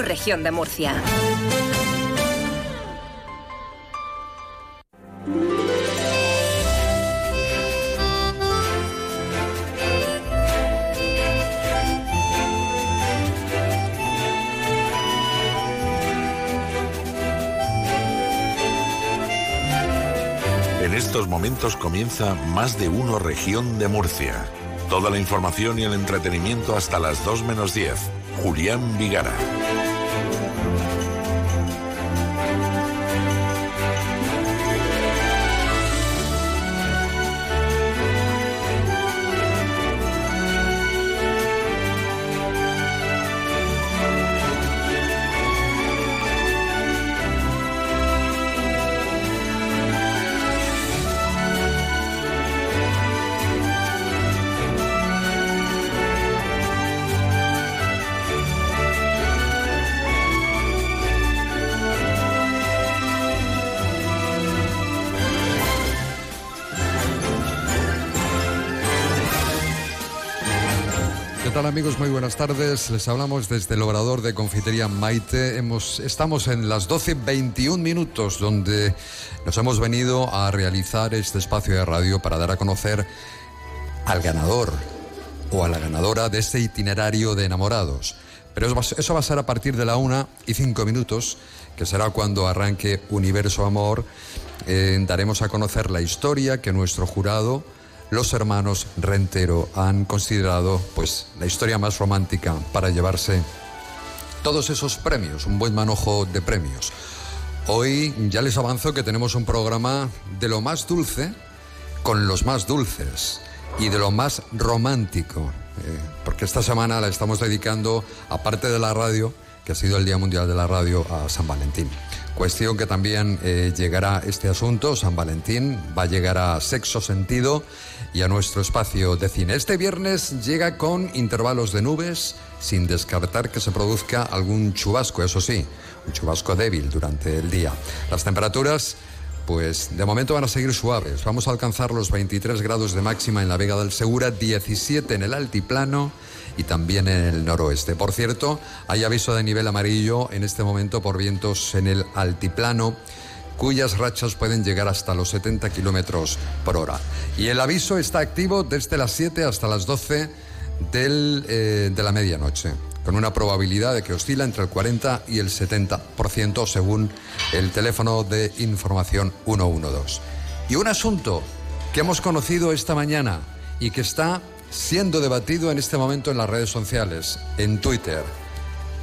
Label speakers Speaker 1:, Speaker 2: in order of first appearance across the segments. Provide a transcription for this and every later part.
Speaker 1: Región de Murcia.
Speaker 2: En estos momentos comienza Más de Uno Región de Murcia. Toda la información y el entretenimiento hasta las 2 menos 10. Julián Vigara.
Speaker 3: Muy buenas tardes. Les hablamos desde el Obrador de Confitería Maite. Hemos, estamos en las 12.21 minutos donde nos hemos venido a realizar este espacio de radio para dar a conocer al ganador o a la ganadora de este itinerario de enamorados. Pero eso va, a ser a partir de la una y cinco minutos, que será cuando arranque Universo Amor. Eh, daremos a conocer la historia que nuestro jurado los hermanos Rentero han considerado pues la historia más romántica para llevarse todos esos premios, un buen manojo de premios. Hoy ya les avanzo que tenemos un programa de lo más dulce con los más dulces y de lo más romántico, eh, porque esta semana la estamos dedicando, aparte de la radio, que ha sido el Día Mundial de la Radio, a San Valentín. Cuestión que también eh, llegará este asunto, San Valentín, va a llegar a sexo sentido y a nuestro espacio de cine. Este viernes llega con intervalos de nubes, sin descartar que se produzca algún chubasco, eso sí, un chubasco débil durante el día. Las temperaturas, pues de momento van a seguir suaves. Vamos a alcanzar los 23 grados de máxima en la Vega del Segura, 17 en el altiplano y también en el noroeste. Por cierto, hay aviso de nivel amarillo en este momento por vientos en el altiplano cuyas rachas pueden llegar hasta los 70 kilómetros por hora. Y el aviso está activo desde las 7 hasta las 12 del, eh, de la medianoche, con una probabilidad de que oscila entre el 40 y el 70% según el teléfono de información 112. Y un asunto que hemos conocido esta mañana y que está siendo debatido en este momento en las redes sociales, en Twitter.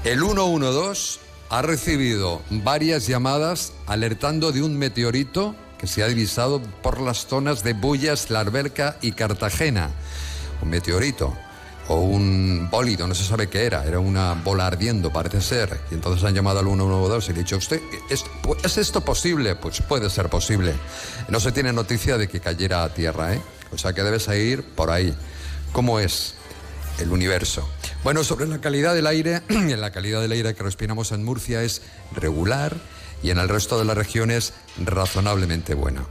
Speaker 3: El 112 ha recibido varias llamadas alertando de un meteorito que se ha divisado por las zonas de Bullas, La Alberca y Cartagena. Un meteorito o un bólido, no se sabe qué era, era una bola ardiendo, parece ser. Y entonces han llamado al 112 y le han dicho, ¿usted, ¿es, ¿es esto posible? Pues puede ser posible. No se tiene noticia de que cayera a tierra, ¿eh? O sea que debes ir por ahí. ¿Cómo es el universo? Bueno, sobre la calidad del aire, la calidad del aire que respiramos en Murcia es regular y en el resto de las regiones razonablemente buena.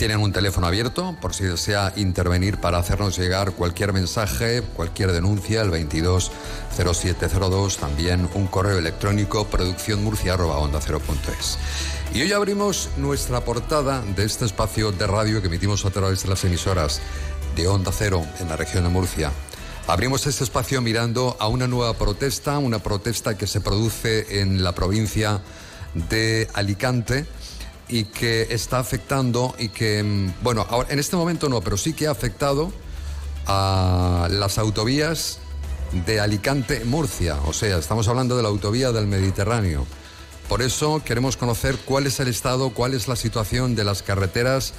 Speaker 3: Tienen un teléfono abierto por si desea intervenir para hacernos llegar cualquier mensaje, cualquier denuncia, el 220702, también un correo electrónico producciónmurcia.onda0.es. Y hoy abrimos nuestra portada de este espacio de radio que emitimos a través de las emisoras de Onda Cero en la región de Murcia. Abrimos este espacio mirando a una nueva protesta, una protesta que se produce en la provincia de Alicante y que está afectando y que, mm, bueno, ahora, en este momento no, pero sí que ha afectado a las autovías de Alicante-Murcia. O sea, estamos hablando de la autovía del Mediterráneo. Por eso queremos conocer cuál es el estado, cuál es la situación de las carreteras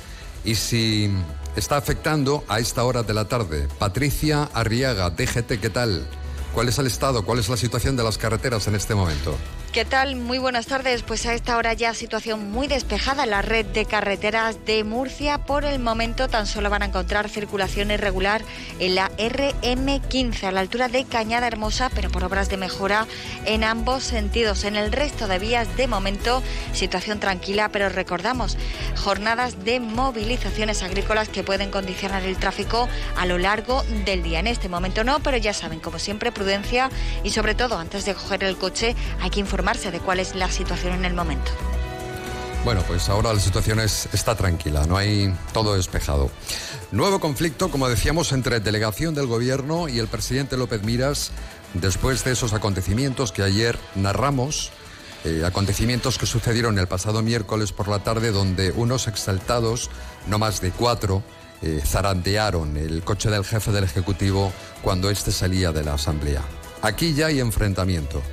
Speaker 3: y si está afectando a esta hora de la tarde. Patricia Arriaga, DGT, ¿qué tal? ¿Cuál es el estado, cuál es la situación de las carreteras en este momento?
Speaker 1: ¿Qué tal? Muy buenas tardes. Pues a esta hora ya situación muy despejada en la red de carreteras de Murcia. Por el momento tan solo van a encontrar circulación irregular en la RM15 a la altura de Cañada Hermosa, pero por obras de mejora en ambos sentidos. En el resto de vías de momento situación tranquila, pero recordamos jornadas de movilizaciones agrícolas que pueden condicionar el tráfico a lo largo del día. En este momento no, pero ya saben, como siempre, prudencia y sobre todo antes de coger el coche hay que informar de cuál es la situación en el momento.
Speaker 3: Bueno, pues ahora la situación es, está tranquila, no hay todo despejado. Nuevo conflicto, como decíamos, entre delegación del gobierno y el presidente López Miras después de esos acontecimientos que ayer narramos, eh, acontecimientos que sucedieron el pasado miércoles por la tarde donde unos exaltados, no más de cuatro, eh, zarandearon el coche del jefe del Ejecutivo cuando éste salía de la Asamblea. Aquí ya hay enfrentamiento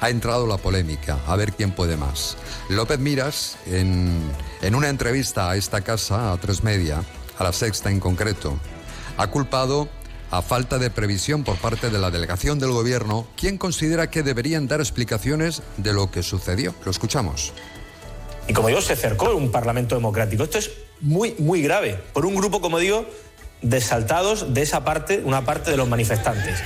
Speaker 3: ha entrado la polémica, a ver quién puede más. López Miras, en, en una entrevista a esta casa, a Tres Media, a la sexta en concreto, ha culpado a falta de previsión por parte de la delegación del gobierno, quien considera que deberían dar explicaciones de lo que sucedió. Lo escuchamos.
Speaker 4: Y como digo, se acercó un Parlamento democrático. Esto es muy, muy grave. Por un grupo, como digo, de saltados de esa parte, una parte de los manifestantes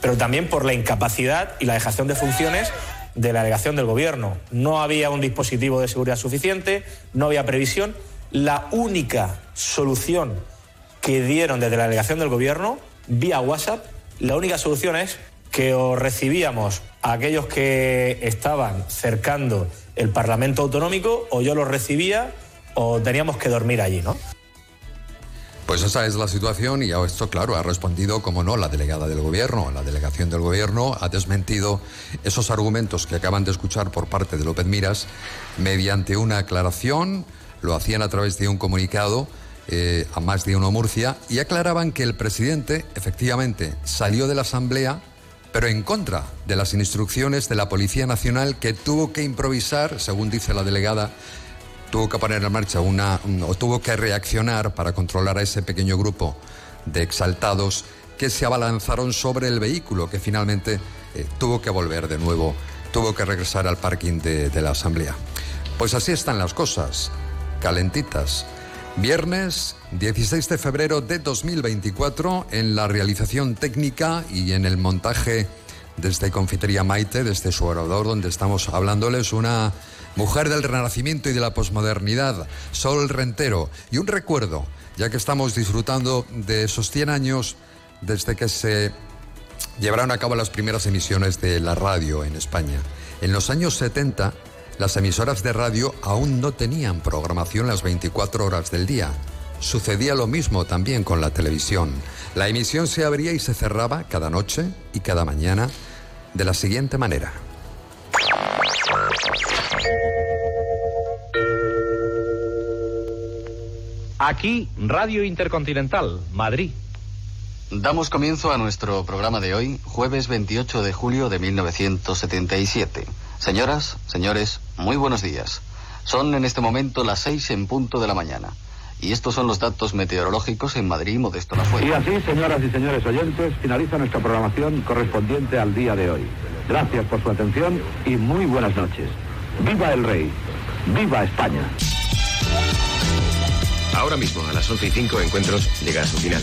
Speaker 4: pero también por la incapacidad y la dejación de funciones de la delegación del Gobierno. No había un dispositivo de seguridad suficiente, no había previsión. La única solución que dieron desde la delegación del Gobierno, vía WhatsApp, la única solución es que o recibíamos a aquellos que estaban cercando el Parlamento Autonómico o yo los recibía o teníamos que dormir allí, ¿no?
Speaker 3: Pues esa es la situación y a esto, claro, ha respondido, como no, la delegada del gobierno. La delegación del gobierno ha desmentido esos argumentos que acaban de escuchar por parte de López Miras mediante una aclaración, lo hacían a través de un comunicado eh, a más de uno Murcia y aclaraban que el presidente efectivamente salió de la Asamblea pero en contra de las instrucciones de la Policía Nacional que tuvo que improvisar, según dice la delegada, tuvo que poner en marcha una, o tuvo que reaccionar para controlar a ese pequeño grupo de exaltados que se abalanzaron sobre el vehículo, que finalmente eh, tuvo que volver de nuevo, tuvo que regresar al parking de, de la Asamblea. Pues así están las cosas, calentitas. Viernes 16 de febrero de 2024, en la realización técnica y en el montaje desde Confitería Maite, desde su orador, donde estamos hablándoles una mujer del renacimiento y de la posmodernidad, Sol Rentero. Y un recuerdo, ya que estamos disfrutando de esos 100 años desde que se llevaron a cabo las primeras emisiones de la radio en España. En los años 70, las emisoras de radio aún no tenían programación las 24 horas del día. Sucedía lo mismo también con la televisión. La emisión se abría y se cerraba cada noche y cada mañana de la siguiente manera.
Speaker 5: Aquí, Radio Intercontinental, Madrid.
Speaker 6: Damos comienzo a nuestro programa de hoy, jueves 28 de julio de 1977. Señoras, señores, muy buenos días. Son en este momento las seis en punto de la mañana. Y estos son los datos meteorológicos en Madrid, Modesto La Fuente.
Speaker 7: Y así, señoras y señores oyentes, finaliza nuestra programación correspondiente al día de hoy. Gracias por su atención y muy buenas noches. ¡Viva el rey! ¡Viva España!
Speaker 8: Ahora mismo, a las 11 y 5, Encuentros llega a su final.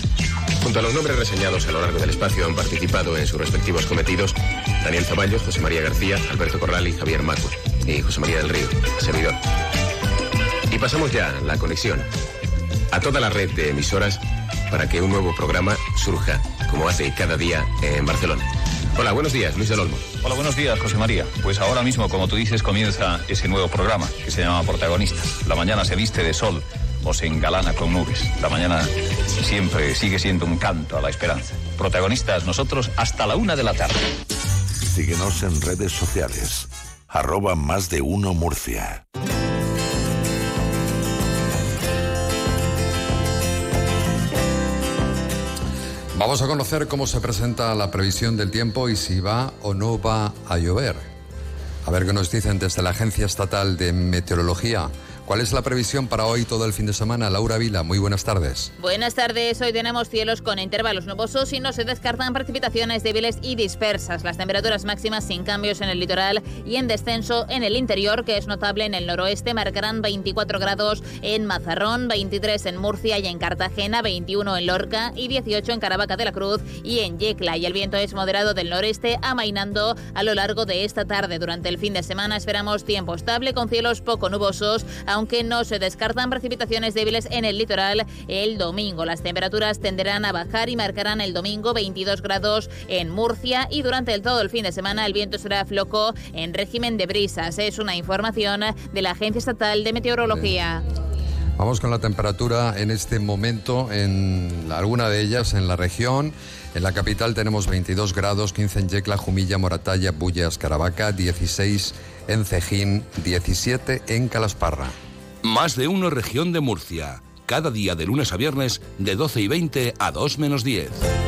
Speaker 8: Junto a los nombres reseñados a lo largo del espacio han participado en sus respectivos cometidos Daniel Zaballos, José María García, Alberto Corral y Javier Macu. Y José María del Río, servidor. Y pasamos ya la conexión a toda la red de emisoras para que un nuevo programa surja, como hace cada día en Barcelona. Hola, buenos días, Luis del Olmo.
Speaker 9: Hola, buenos días, José María. Pues ahora mismo, como tú dices, comienza ese nuevo programa que se llama Protagonistas. La mañana se viste de sol o se engalana con nubes. La mañana siempre sigue siendo un canto a la esperanza. Protagonistas nosotros hasta la una de la tarde.
Speaker 2: Síguenos en redes sociales. Arroba más de uno Murcia.
Speaker 3: Vamos a conocer cómo se presenta la previsión del tiempo y si va o no va a llover. A ver qué nos dicen desde la Agencia Estatal de Meteorología. ¿Cuál es la previsión para hoy todo el fin de semana? Laura Vila, muy buenas tardes.
Speaker 10: Buenas tardes. Hoy tenemos cielos con intervalos nubosos y no se descartan precipitaciones débiles y dispersas. Las temperaturas máximas sin cambios en el litoral y en descenso en el interior, que es notable en el noroeste, marcarán 24 grados en Mazarrón, 23 en Murcia y en Cartagena, 21 en Lorca y 18 en Caravaca de la Cruz y en Yecla. Y el viento es moderado del noreste, amainando a lo largo de esta tarde. Durante el fin de semana esperamos tiempo estable con cielos poco nubosos, aunque no se descartan precipitaciones débiles en el litoral el domingo. Las temperaturas tenderán a bajar y marcarán el domingo 22 grados en Murcia y durante el todo el fin de semana el viento será floco en régimen de brisas. Es una información de la Agencia Estatal de Meteorología.
Speaker 3: Vamos con la temperatura en este momento en alguna de ellas en la región. En la capital tenemos 22 grados, 15 en Yecla, Jumilla, Moratalla, Bullas, Caravaca, 16 en Cejín, 17 en Calasparra.
Speaker 11: Más de uno región de Murcia. Cada día de lunes a viernes de 12 y 20 a 2 menos 10.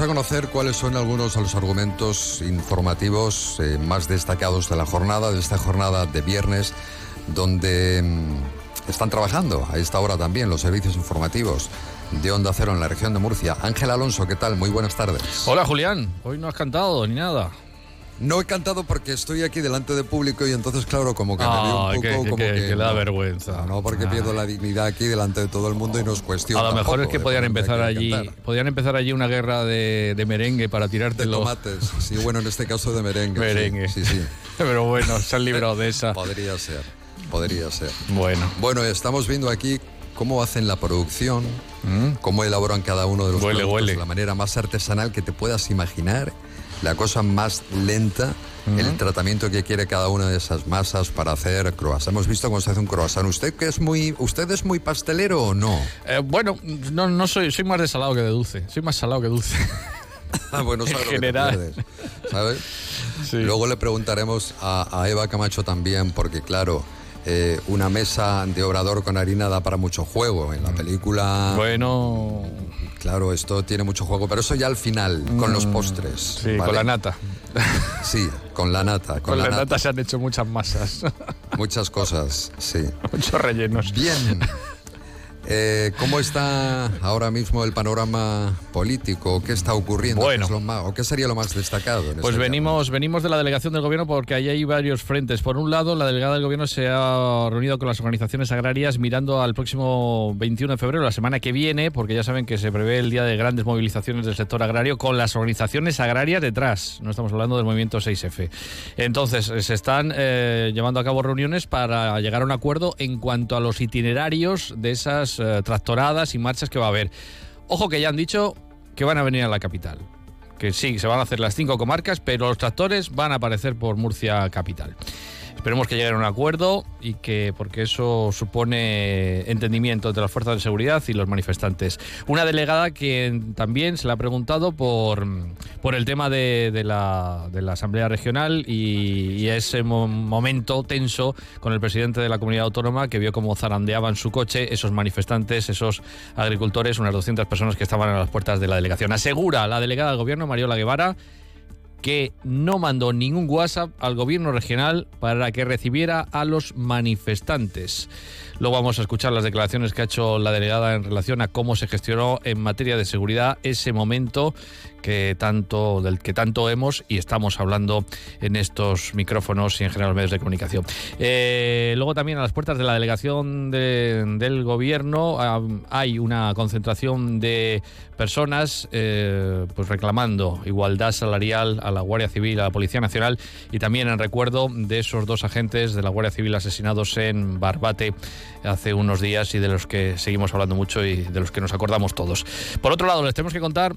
Speaker 3: A conocer cuáles son algunos de los argumentos informativos eh, más destacados de la jornada, de esta jornada de viernes, donde mm, están trabajando a esta hora también los servicios informativos de Onda Cero en la región de Murcia. Ángel Alonso, ¿qué tal? Muy buenas tardes.
Speaker 12: Hola Julián, hoy no has cantado ni nada.
Speaker 3: No he cantado porque estoy aquí delante de público y entonces, claro, como que me veo un poco
Speaker 12: que,
Speaker 3: como
Speaker 12: que,
Speaker 3: que,
Speaker 12: que le da
Speaker 3: no,
Speaker 12: vergüenza.
Speaker 3: No, porque
Speaker 12: Ah.
Speaker 3: pierdo la dignidad aquí delante de todo el mundo y nos cuestiono.
Speaker 12: A lo mejor es que podían empezar allí, podían empezar allí una guerra de, de merengue para tirarte
Speaker 3: De
Speaker 12: los
Speaker 3: tomates, sí, bueno, en este caso de merengue.
Speaker 12: merengue.
Speaker 3: Sí, sí.
Speaker 12: Pero bueno, se han librado de esa.
Speaker 3: Podría ser, podría ser.
Speaker 12: Bueno.
Speaker 3: Bueno, estamos viendo aquí cómo hacen la producción, cómo elaboran cada uno de los
Speaker 12: Mm. Huele,
Speaker 3: productos
Speaker 12: huele.
Speaker 3: de la manera más artesanal que te puedas imaginar, la cosa más lenta, el tratamiento que quiere cada una de esas masas para hacer croissants. Hemos visto cómo se hace un croissant. ¿Usted que es muy, usted es muy pastelero o no?
Speaker 12: Eh, bueno, no, no soy, soy más de salado que de dulce. Soy más salado que dulce.
Speaker 3: Bueno,
Speaker 12: En
Speaker 3: sabes lo que te
Speaker 12: general.
Speaker 3: pierdes, ¿sabes? Luego le preguntaremos a, a Eva Camacho también, porque claro, eh, una mesa de obrador con harina da para mucho juego. En la película.
Speaker 12: Mm. Bueno.
Speaker 3: Claro, esto tiene mucho juego, pero eso ya al final, con los postres.
Speaker 12: Mm, Sí,
Speaker 3: ¿vale?
Speaker 12: con la nata.
Speaker 3: Sí, con la nata. Con,
Speaker 12: Con,
Speaker 3: la,
Speaker 12: la,
Speaker 3: nata.
Speaker 12: nata se han hecho muchas masas.
Speaker 3: Muchas cosas, sí.
Speaker 12: Muchos rellenos.
Speaker 3: Bien. Eh, ¿Cómo está ahora mismo el panorama político? ¿Qué está ocurriendo?
Speaker 12: Bueno.
Speaker 3: ¿Qué, es lo más- ¿O qué sería lo más destacado? en
Speaker 12: Pues
Speaker 3: este
Speaker 12: venimos, venimos de la delegación del gobierno porque ahí hay varios frentes. Por un lado, la delegada del gobierno se ha reunido con las organizaciones agrarias mirando al próximo 21 de febrero, la semana que viene, porque ya saben que se prevé el día de grandes movilizaciones del sector agrario con las organizaciones agrarias detrás. No estamos hablando del movimiento 6F. Entonces, eh, se están eh, llevando a cabo reuniones para llegar a un acuerdo en cuanto a los itinerarios de esas eh, tractoradas y marchas que va a haber. Ojo que ya han dicho que van a venir a la capital que sí, se van a hacer las cinco comarcas, pero los tractores van a aparecer por Murcia capital. Esperemos que lleguen a un acuerdo y que, porque eso supone entendimiento entre las fuerzas de seguridad y los manifestantes. Una delegada que también se le ha preguntado por, por el tema de, la, de la Asamblea Regional y, y ese mo- momento tenso con el presidente de la comunidad autónoma que vio cómo zarandeaban su coche esos manifestantes, esos agricultores, unas 200 personas que estaban a las puertas de la delegación. Asegura la delegada del gobierno, Mariola Guevara, que no mandó ningún WhatsApp al gobierno regional para que recibiera a los manifestantes. Luego vamos a escuchar las declaraciones que ha hecho la delegada en relación a cómo se gestionó en materia de seguridad ese momento que tanto del que tanto hemos y estamos hablando en estos micrófonos y en general medios de comunicación. Eh, luego también a las puertas de la delegación de- del gobierno hay una concentración de personas eh, pues reclamando igualdad salarial a la Guardia Civil, a la Policía Nacional y también en recuerdo de esos dos agentes de la Guardia Civil asesinados en Barbate hace unos días y de los que seguimos hablando mucho y de los que nos acordamos todos. Por otro lado, les tenemos que contar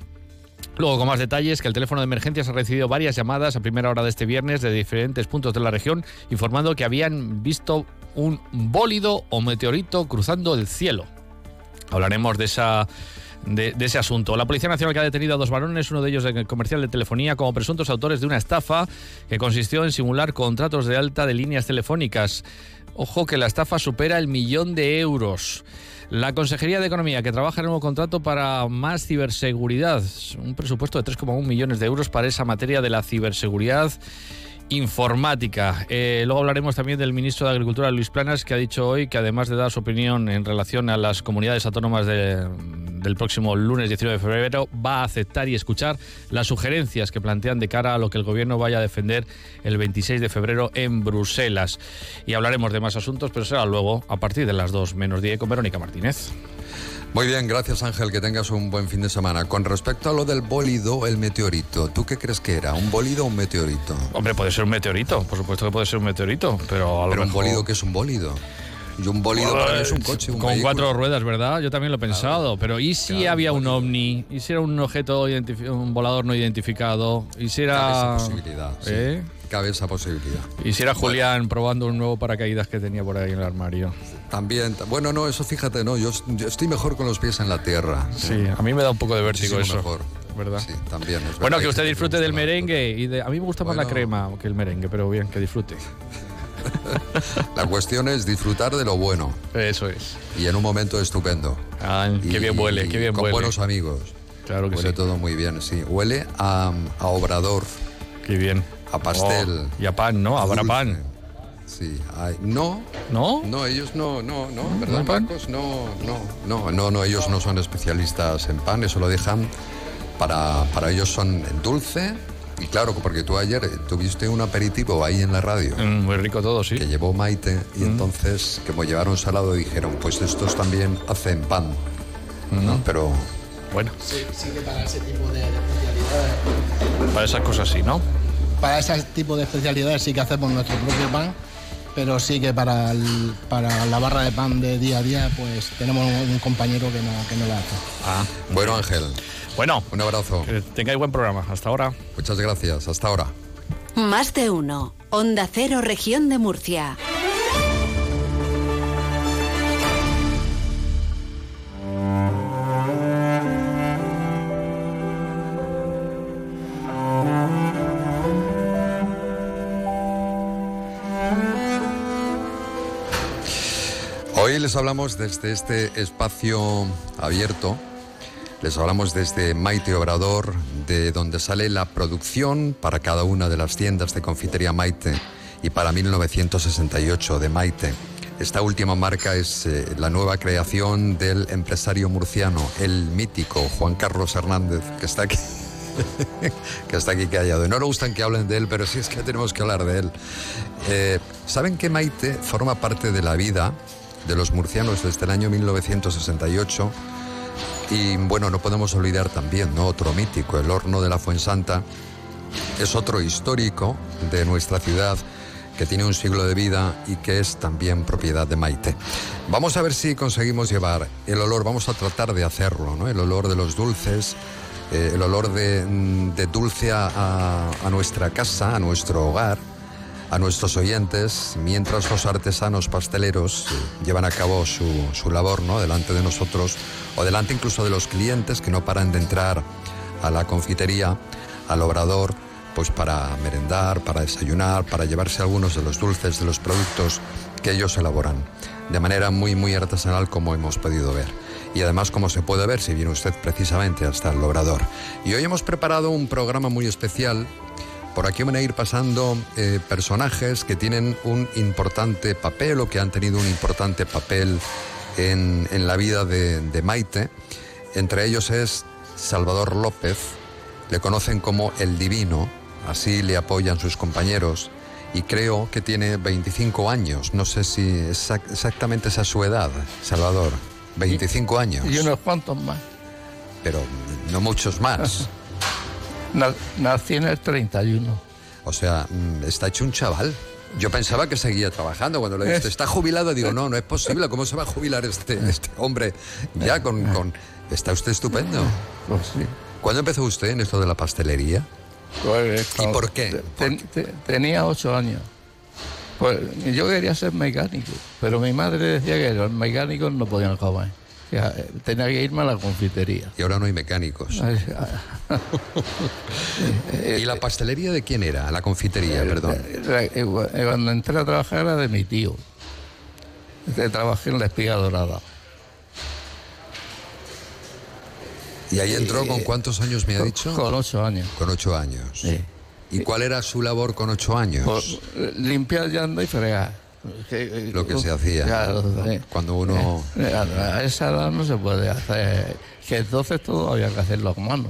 Speaker 12: Luego, con más detalles, que el teléfono de emergencias ha recibido varias llamadas a primera hora de este viernes de diferentes puntos de la región, informando que habían visto un bólido o meteorito cruzando el cielo. Hablaremos de esa de, ese asunto. La Policía Nacional que ha detenido a dos varones, uno de ellos de comercial de telefonía, como presuntos autores de una estafa que consistió en simular contratos de alta de líneas telefónicas. Ojo que la estafa supera el millón de euros. La Consejería de Economía, que trabaja en un nuevo contrato para más ciberseguridad, un presupuesto de 3,1 millones de euros para esa materia de la ciberseguridad informática. Eh, luego hablaremos también del ministro de Agricultura, Luis Planas, que ha dicho hoy que además de dar su opinión en relación a las comunidades autónomas del próximo lunes 19 de febrero, va a aceptar y escuchar las sugerencias que plantean de cara a lo que el gobierno vaya a defender el 26 de febrero en Bruselas. Y hablaremos de más asuntos, pero será luego a partir de las 2 menos 10 con Verónica Martínez.
Speaker 3: Muy bien, gracias Ángel, que tengas un buen fin de semana. Con respecto a lo del bólido, el meteorito, ¿tú qué crees que era? ¿Un bólido o un meteorito?
Speaker 12: Hombre, puede ser un meteorito, por supuesto que puede ser un meteorito, pero a lo
Speaker 3: Pero
Speaker 12: mejor...
Speaker 3: un bólido, ¿qué es un bólido? Y un bólido para mí es un coche, un
Speaker 12: Con
Speaker 3: vehículo.
Speaker 12: cuatro ruedas, ¿verdad? Yo también lo he pensado. pero ¿y si había un ovni? ¿Y si era un objeto, un volador no identificado? ¿Y si era...
Speaker 3: Esa posibilidad, sí. Cabe esa posibilidad.
Speaker 12: ¿Y si era Julián probando un nuevo paracaídas que tenía por ahí en el armario?
Speaker 3: También, ta- bueno, no, eso fíjate, no, yo, yo estoy mejor con los pies en la tierra.
Speaker 12: Sí, a mí me da un poco de vértigo
Speaker 3: Muchísimo
Speaker 12: eso.
Speaker 3: mejor.
Speaker 12: ¿Verdad?
Speaker 3: Sí, también. es
Speaker 12: Bueno,
Speaker 3: verdad
Speaker 12: que usted disfrute del merengue. y de- A mí me gusta más la
Speaker 3: Bueno.
Speaker 12: crema que el merengue, pero bien, que disfrute.
Speaker 3: La cuestión es disfrutar de lo bueno
Speaker 12: Eso es.
Speaker 3: y en un momento estupendo.
Speaker 12: Ay, qué
Speaker 3: Y-
Speaker 12: bien huele, qué bien
Speaker 3: con
Speaker 12: huele.
Speaker 3: buenos amigos.
Speaker 12: Claro que
Speaker 3: Huele
Speaker 12: sí.
Speaker 3: todo muy bien, sí. Huele a, a obrador,
Speaker 12: Qué bien.
Speaker 3: A pastel.
Speaker 12: Oh, y a pan, ¿no? Habrá
Speaker 3: dulce.
Speaker 12: pan.
Speaker 3: Sí, ay, no,
Speaker 12: ¿No?
Speaker 3: no, ellos no, no, no, ¿verdad? Marcos? No, no, no, no, no, ellos no son especialistas en pan, eso lo dejan para, para ellos son en dulce. Y claro, porque tú ayer tuviste un aperitivo ahí en la radio
Speaker 12: Mm, muy rico todo, sí.
Speaker 3: que llevó Maite y entonces, como llevaron salado, dijeron, pues estos también hacen pan. ¿no? Pero
Speaker 12: Bueno,
Speaker 13: Sí, sí que para ese tipo de, de especialidades.
Speaker 12: para esas cosas sí, ¿no?
Speaker 13: Para ese tipo de especialidades sí que hacemos nuestro propio pan, pero sí que para, el- para la barra de pan de día a día, pues tenemos un, un compañero que no, que no la hace.
Speaker 12: Ah,
Speaker 3: bueno, Ángel,
Speaker 12: bueno,
Speaker 3: un abrazo.
Speaker 12: que tengáis buen programa. Hasta ahora.
Speaker 3: Muchas gracias. Hasta ahora.
Speaker 14: Más de uno. Onda Cero, Región de Murcia.
Speaker 3: Les hablamos desde este espacio abierto, les hablamos desde Maite Obrador, de donde sale la producción para cada una de las tiendas de confitería Maite y para 1968 de Maite. Esta última marca es eh, la nueva creación del empresario murciano, el mítico Juan Carlos Hernández, que está aquí. que está aquí callado. No nos gustan que hablen de él, pero sí es que tenemos que hablar de él. Eh, ¿Saben que Maite forma parte de la vida de los murcianos desde el año 1968? Y bueno, no podemos olvidar también, ¿no? Otro mítico, el horno de la Fuensanta, es otro histórico de nuestra ciudad que tiene un siglo de vida y que es también propiedad de Maite. Vamos a ver si conseguimos llevar el olor, vamos a tratar de hacerlo, ¿no? El olor de los dulces, eh, el olor de, dulce a nuestra casa, a nuestro hogar, a nuestros oyentes, mientras los artesanos pasteleros llevan a cabo su, su labor, ¿no? Delante de nosotros, o delante incluso de los clientes que no paran de entrar a la confitería, al obrador, pues para merendar, para desayunar, para llevarse algunos de los dulces, de los productos que ellos elaboran, de manera muy, muy artesanal como hemos podido ver. Y además, como se puede ver si viene usted precisamente hasta el obrador. Y hoy hemos preparado un programa muy especial. Por aquí van a ir pasando eh, personajes que tienen un importante papel o que han tenido un importante papel en, en la vida de, de Maite. Entre ellos es Salvador López, le conocen como el Divino, así le apoyan sus compañeros, y creo que tiene 25 años, no sé si exac- exactamente esa es su edad, Salvador, 25 años,
Speaker 15: Y unos cuantos más.
Speaker 3: pero no muchos más.
Speaker 15: Na- Nací en el 31.
Speaker 3: O sea, mm, está hecho un chaval. Yo pensaba que seguía trabajando. Cuando le dije, ¿está jubilado? Digo, no, no es posible. ¿Cómo se va a jubilar este, este hombre ya con, con... Está usted estupendo.
Speaker 15: Pues sí.
Speaker 3: ¿Cuándo empezó usted en esto de la pastelería?
Speaker 15: Pues,
Speaker 3: ¿Y por qué?
Speaker 15: te- te- tenía ocho años. Pues yo quería ser mecánico, pero mi madre decía que los mecánicos no podían comer. Eh, tenía que irme a la confitería.
Speaker 3: Y ahora no hay mecánicos. ¿Y la pastelería de quién era? La confitería, perdón.
Speaker 15: Eh, eh, Cuando entré a trabajar era de mi tío. Que trabajé en la espiga dorada.
Speaker 3: ¿Y ahí entró con cuántos años me ha dicho?
Speaker 15: Con ocho años.
Speaker 3: Con ocho años. ¿Y cuál era su labor con ocho años?
Speaker 15: Pues, eh, limpiar llanta y fregar. Que-
Speaker 3: Lo que se hacía.
Speaker 15: claro,
Speaker 3: ¿no?
Speaker 15: sí.
Speaker 3: Cuando uno...
Speaker 15: Eh, A a esa edad no se puede hacer. Que entonces todo había que hacerlo a mano.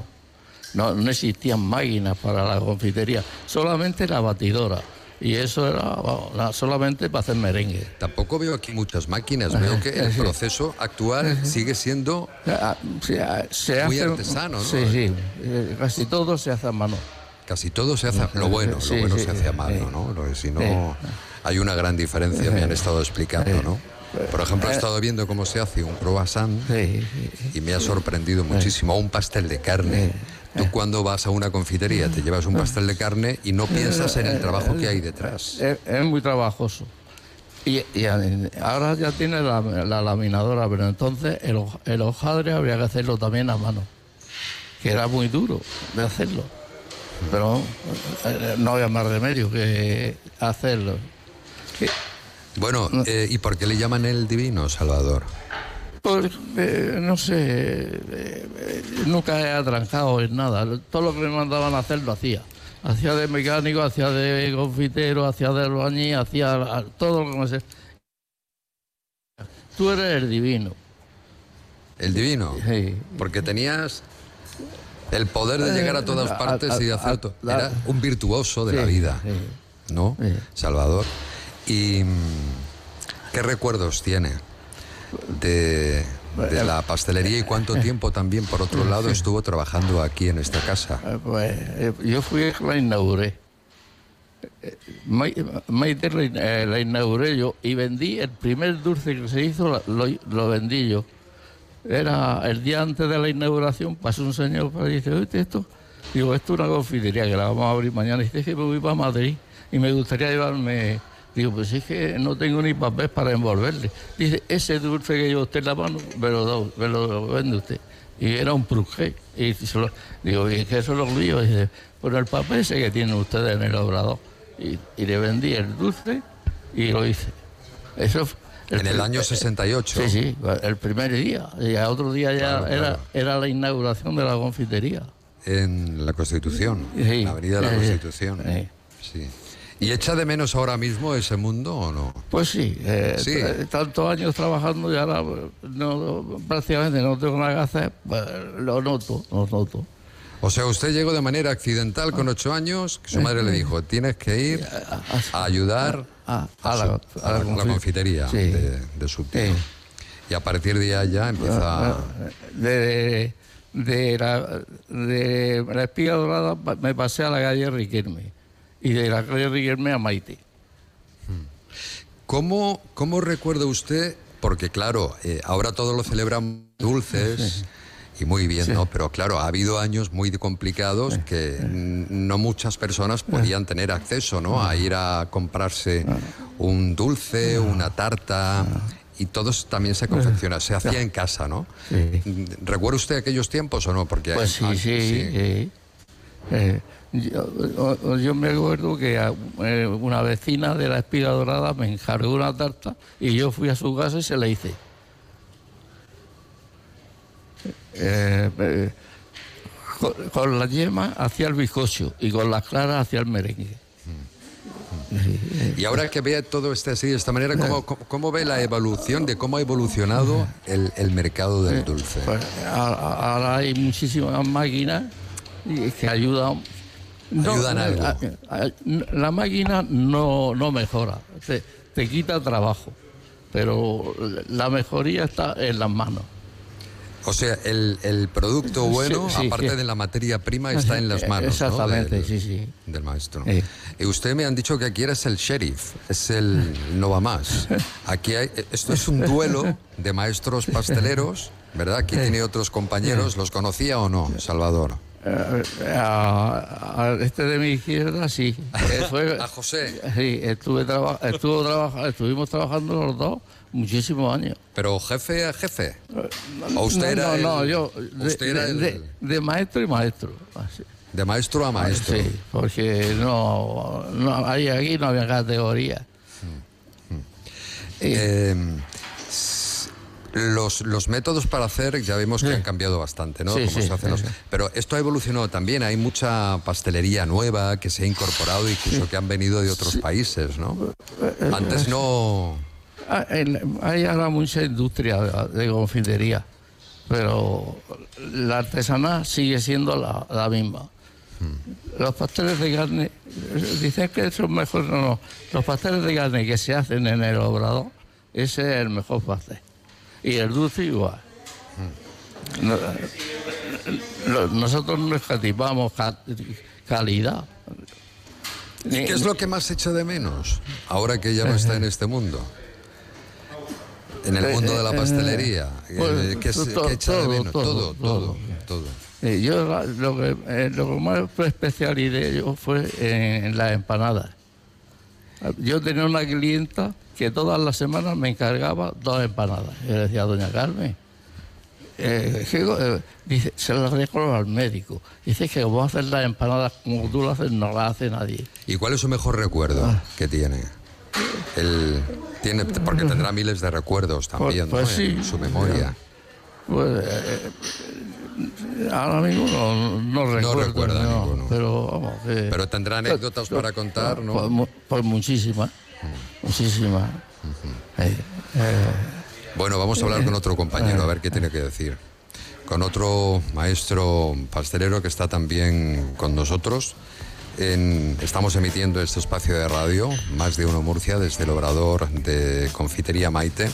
Speaker 15: No, no existían máquinas para la confitería, solamente la batidora. Y eso era solamente para hacer merengue.
Speaker 3: Tampoco veo aquí muchas máquinas. Veo que el proceso actual sigue siendo
Speaker 15: Ah, Se, se
Speaker 3: muy artesano, ¿no?
Speaker 15: Sí, sí. eh, Casi todo se hace a mano.
Speaker 3: Casi todo se hace, lo bueno, lo bueno se hace a mano. ¿no? Si no, hay una gran diferencia, me han estado explicando, ¿no? Por ejemplo, he
Speaker 15: Eh.
Speaker 3: estado viendo cómo se hace un croissant y me ha sorprendido muchísimo. Un pastel de carne. Tú cuando vas a una confitería te llevas un pastel de carne y no piensas en el trabajo que hay detrás.
Speaker 15: Es, es muy trabajoso. Y, y ahora ya tiene la, la laminadora, pero entonces el, el hojadre habría que hacerlo también a mano, que era muy duro de hacerlo. Pero eh, no había más remedio que hacerlo.
Speaker 3: Bueno, eh, ¿y por qué le llaman el divino, Salvador?
Speaker 15: Pues, eh, no sé, eh, nunca he atrancado en nada. Todo lo que me mandaban a hacer lo hacía. Hacía de mecánico, hacía de confitero, hacía de albañil, hacía todo lo que me sé. Tú eres el divino.
Speaker 3: El divino. Porque tenías el poder de llegar a todas
Speaker 15: Eh,
Speaker 3: partes
Speaker 15: a-
Speaker 3: y de
Speaker 15: a-
Speaker 3: hacer todo. Era un virtuoso de la vida. ¿no? Salvador. ¿Y mm, qué recuerdos tiene de, de la pastelería y cuánto tiempo también, por otro lado, estuvo trabajando aquí en esta casa?
Speaker 15: Eh, Pues eh, yo fui el que la inauguré. Mai- Maite la in- la inauguré yo y vendí el primer dulce que se hizo, lo vendí yo. Era el día antes de la inauguración, pasó un señor por ahí y dice, oye, esto, digo, esto es una confitería que la vamos a abrir mañana. Y dice, "Es que me voy para Madrid y me gustaría llevarme... Digo, pues es que no tengo ni papel para envolverle. Dice, ese dulce que lleva usted en la mano, me lo, da- me lo vende usted. Y era un prujé. Y se digo, ¿y qué eso es lo mío? Dice, pues el papel ese que tienen ustedes en el obrador. Y, y le vendí el dulce y lo hice. Eso fue-
Speaker 3: En el año 68.
Speaker 15: Sí, sí, el primer día. Y al otro día ya
Speaker 3: Claro,
Speaker 15: era,
Speaker 3: claro.
Speaker 15: era la inauguración de la confitería.
Speaker 3: En la Constitución,
Speaker 15: Sí.
Speaker 3: en la Avenida de la
Speaker 15: Sí.
Speaker 3: Constitución. Sí. ¿Y echa de menos ahora mismo ese mundo o no?
Speaker 15: Pues sí, eh,
Speaker 3: Sí.
Speaker 15: tantos años trabajando y ahora no, prácticamente no tengo nada que hacer, pues lo noto, lo noto.
Speaker 3: O sea, usted llegó de manera accidental con ocho años, que su madre le dijo, tienes que ir a ayudar
Speaker 15: a,
Speaker 3: a,
Speaker 15: la- a la
Speaker 3: la,
Speaker 15: confi-
Speaker 3: confitería
Speaker 15: Sí.
Speaker 3: de, de su tío. Y a partir de allá empieza...
Speaker 15: Ah, De, de, la, de la espiga dorada me pasé a la calle Riquelme y de la calle Riquelme a Maite.
Speaker 3: ¿Cómo, ¿Cómo recuerda usted? Porque claro, eh, ahora todos lo celebran dulces y muy bien, ¿no? Pero claro, ha habido años muy complicados que no muchas personas podían tener acceso, ¿no? A ir a comprarse un dulce, una tarta y todo también se confecciona, se hacía en casa, ¿no? ¿Recuerda usted aquellos tiempos o no? Porque
Speaker 15: Pues sí,
Speaker 3: ah,
Speaker 15: sí. sí. Eh, yo, yo me acuerdo que eh, una vecina de la espiga dorada me encargó una tarta y yo fui a su casa y se la hice. Eh, eh, con, con la yema hacía el bizcocho y con las claras hacía el merengue.
Speaker 3: Y ahora que ve todo este así de esta manera, ¿cómo, cómo, ve la evolución de cómo ha evolucionado el, el mercado del dulce?
Speaker 15: Pues ahora, hay muchísimas máquinas que ayudan.
Speaker 3: Ayudan algo.
Speaker 15: la máquina no, no mejora, te, te quita trabajo, pero la mejoría está en las manos.
Speaker 3: O sea, el, el producto bueno,
Speaker 15: sí,
Speaker 3: aparte
Speaker 15: sí.
Speaker 3: de la materia prima, está en las manos. ¿no?
Speaker 15: Exactamente,
Speaker 3: del,
Speaker 15: sí, sí.
Speaker 3: Del maestro. Y usted me han dicho que aquí eres el sheriff, es el no va más. Aquí hay, esto es un duelo de maestros pasteleros, ¿verdad? Aquí tiene otros compañeros, ¿los conocía o no, Salvador?
Speaker 15: Eh, a, a este de mi izquierda, sí. Eh, fue-
Speaker 3: A José.
Speaker 15: Sí, estuve traba- estuvo trabajando, estuvimos trabajando los dos muchísimos años.
Speaker 3: Pero jefe a jefe. ¿O usted
Speaker 15: no,
Speaker 3: era
Speaker 15: no,
Speaker 3: el-
Speaker 15: no, yo de,
Speaker 3: usted era
Speaker 15: de-
Speaker 3: el-
Speaker 15: de- de maestro y maestro. así.
Speaker 3: De maestro a maestro.
Speaker 15: Sí, porque no, no ahí, aquí no había categoría.
Speaker 3: Eh, s- los, los métodos para hacer ya vemos que han cambiado bastante, ¿no?
Speaker 15: Sí,
Speaker 3: Cómo
Speaker 15: sí,
Speaker 3: se hacen los-
Speaker 15: sí.
Speaker 3: Pero esto ha evolucionado también. Hay mucha pastelería nueva que se ha incorporado, incluso que han venido de otros países, ¿no? Antes no.
Speaker 15: Ah, Hay ahora mucha industria de, confitería, pero la artesanal sigue siendo la, la misma. Los pasteles de carne, eh, dicen que son mejores, no, no. Los pasteles de carne que se hacen en el obrador, ese es el mejor pastel. Y el dulce igual. No- nosotros no escatimamos ca- calidad.
Speaker 3: ¿Y qué es lo que más echa de menos ahora que ya no está en este mundo? En el mundo de la pastelería.
Speaker 15: Eh, Pues,
Speaker 3: eh, ¿Qué, es-
Speaker 15: to-
Speaker 3: qué echa de
Speaker 15: todo,
Speaker 3: menos?
Speaker 15: todo,
Speaker 3: Todo, todo, todo.
Speaker 15: Eh, yo lo que, eh, lo que más especialidad yo fue en, en las empanadas. Yo tenía una clienta que todas las semanas me encargaba dos empanadas. Yo le decía, doña Carmen, eh, que, eh, dice, se las regalo al médico. Dice que como hacer las empanadas como tú las haces, no las hace nadie.
Speaker 3: ¿Y cuál es su mejor recuerdo
Speaker 15: Ah.
Speaker 3: que tiene? El, tiene porque tendrá miles de recuerdos también,
Speaker 15: Pues- pues
Speaker 3: ¿no?
Speaker 15: sí.
Speaker 3: En su memoria.
Speaker 15: Pues, eh, ahora mismo no, no recuerdo,
Speaker 3: recuerda
Speaker 15: no,
Speaker 3: ninguno.
Speaker 15: pero vamos. que-
Speaker 3: Pero tendrá anécdotas para contar, ¿no?
Speaker 15: Pues, mu- pues muchísimas, muchísimas. Eh, eh,
Speaker 3: Bueno, vamos a hablar con otro compañero, a ver qué tiene que decir. Con otro maestro pastelero que está también con nosotros. En- estamos emitiendo este espacio de radio, Más de Uno Murcia, desde el obrador de Confitería Maite,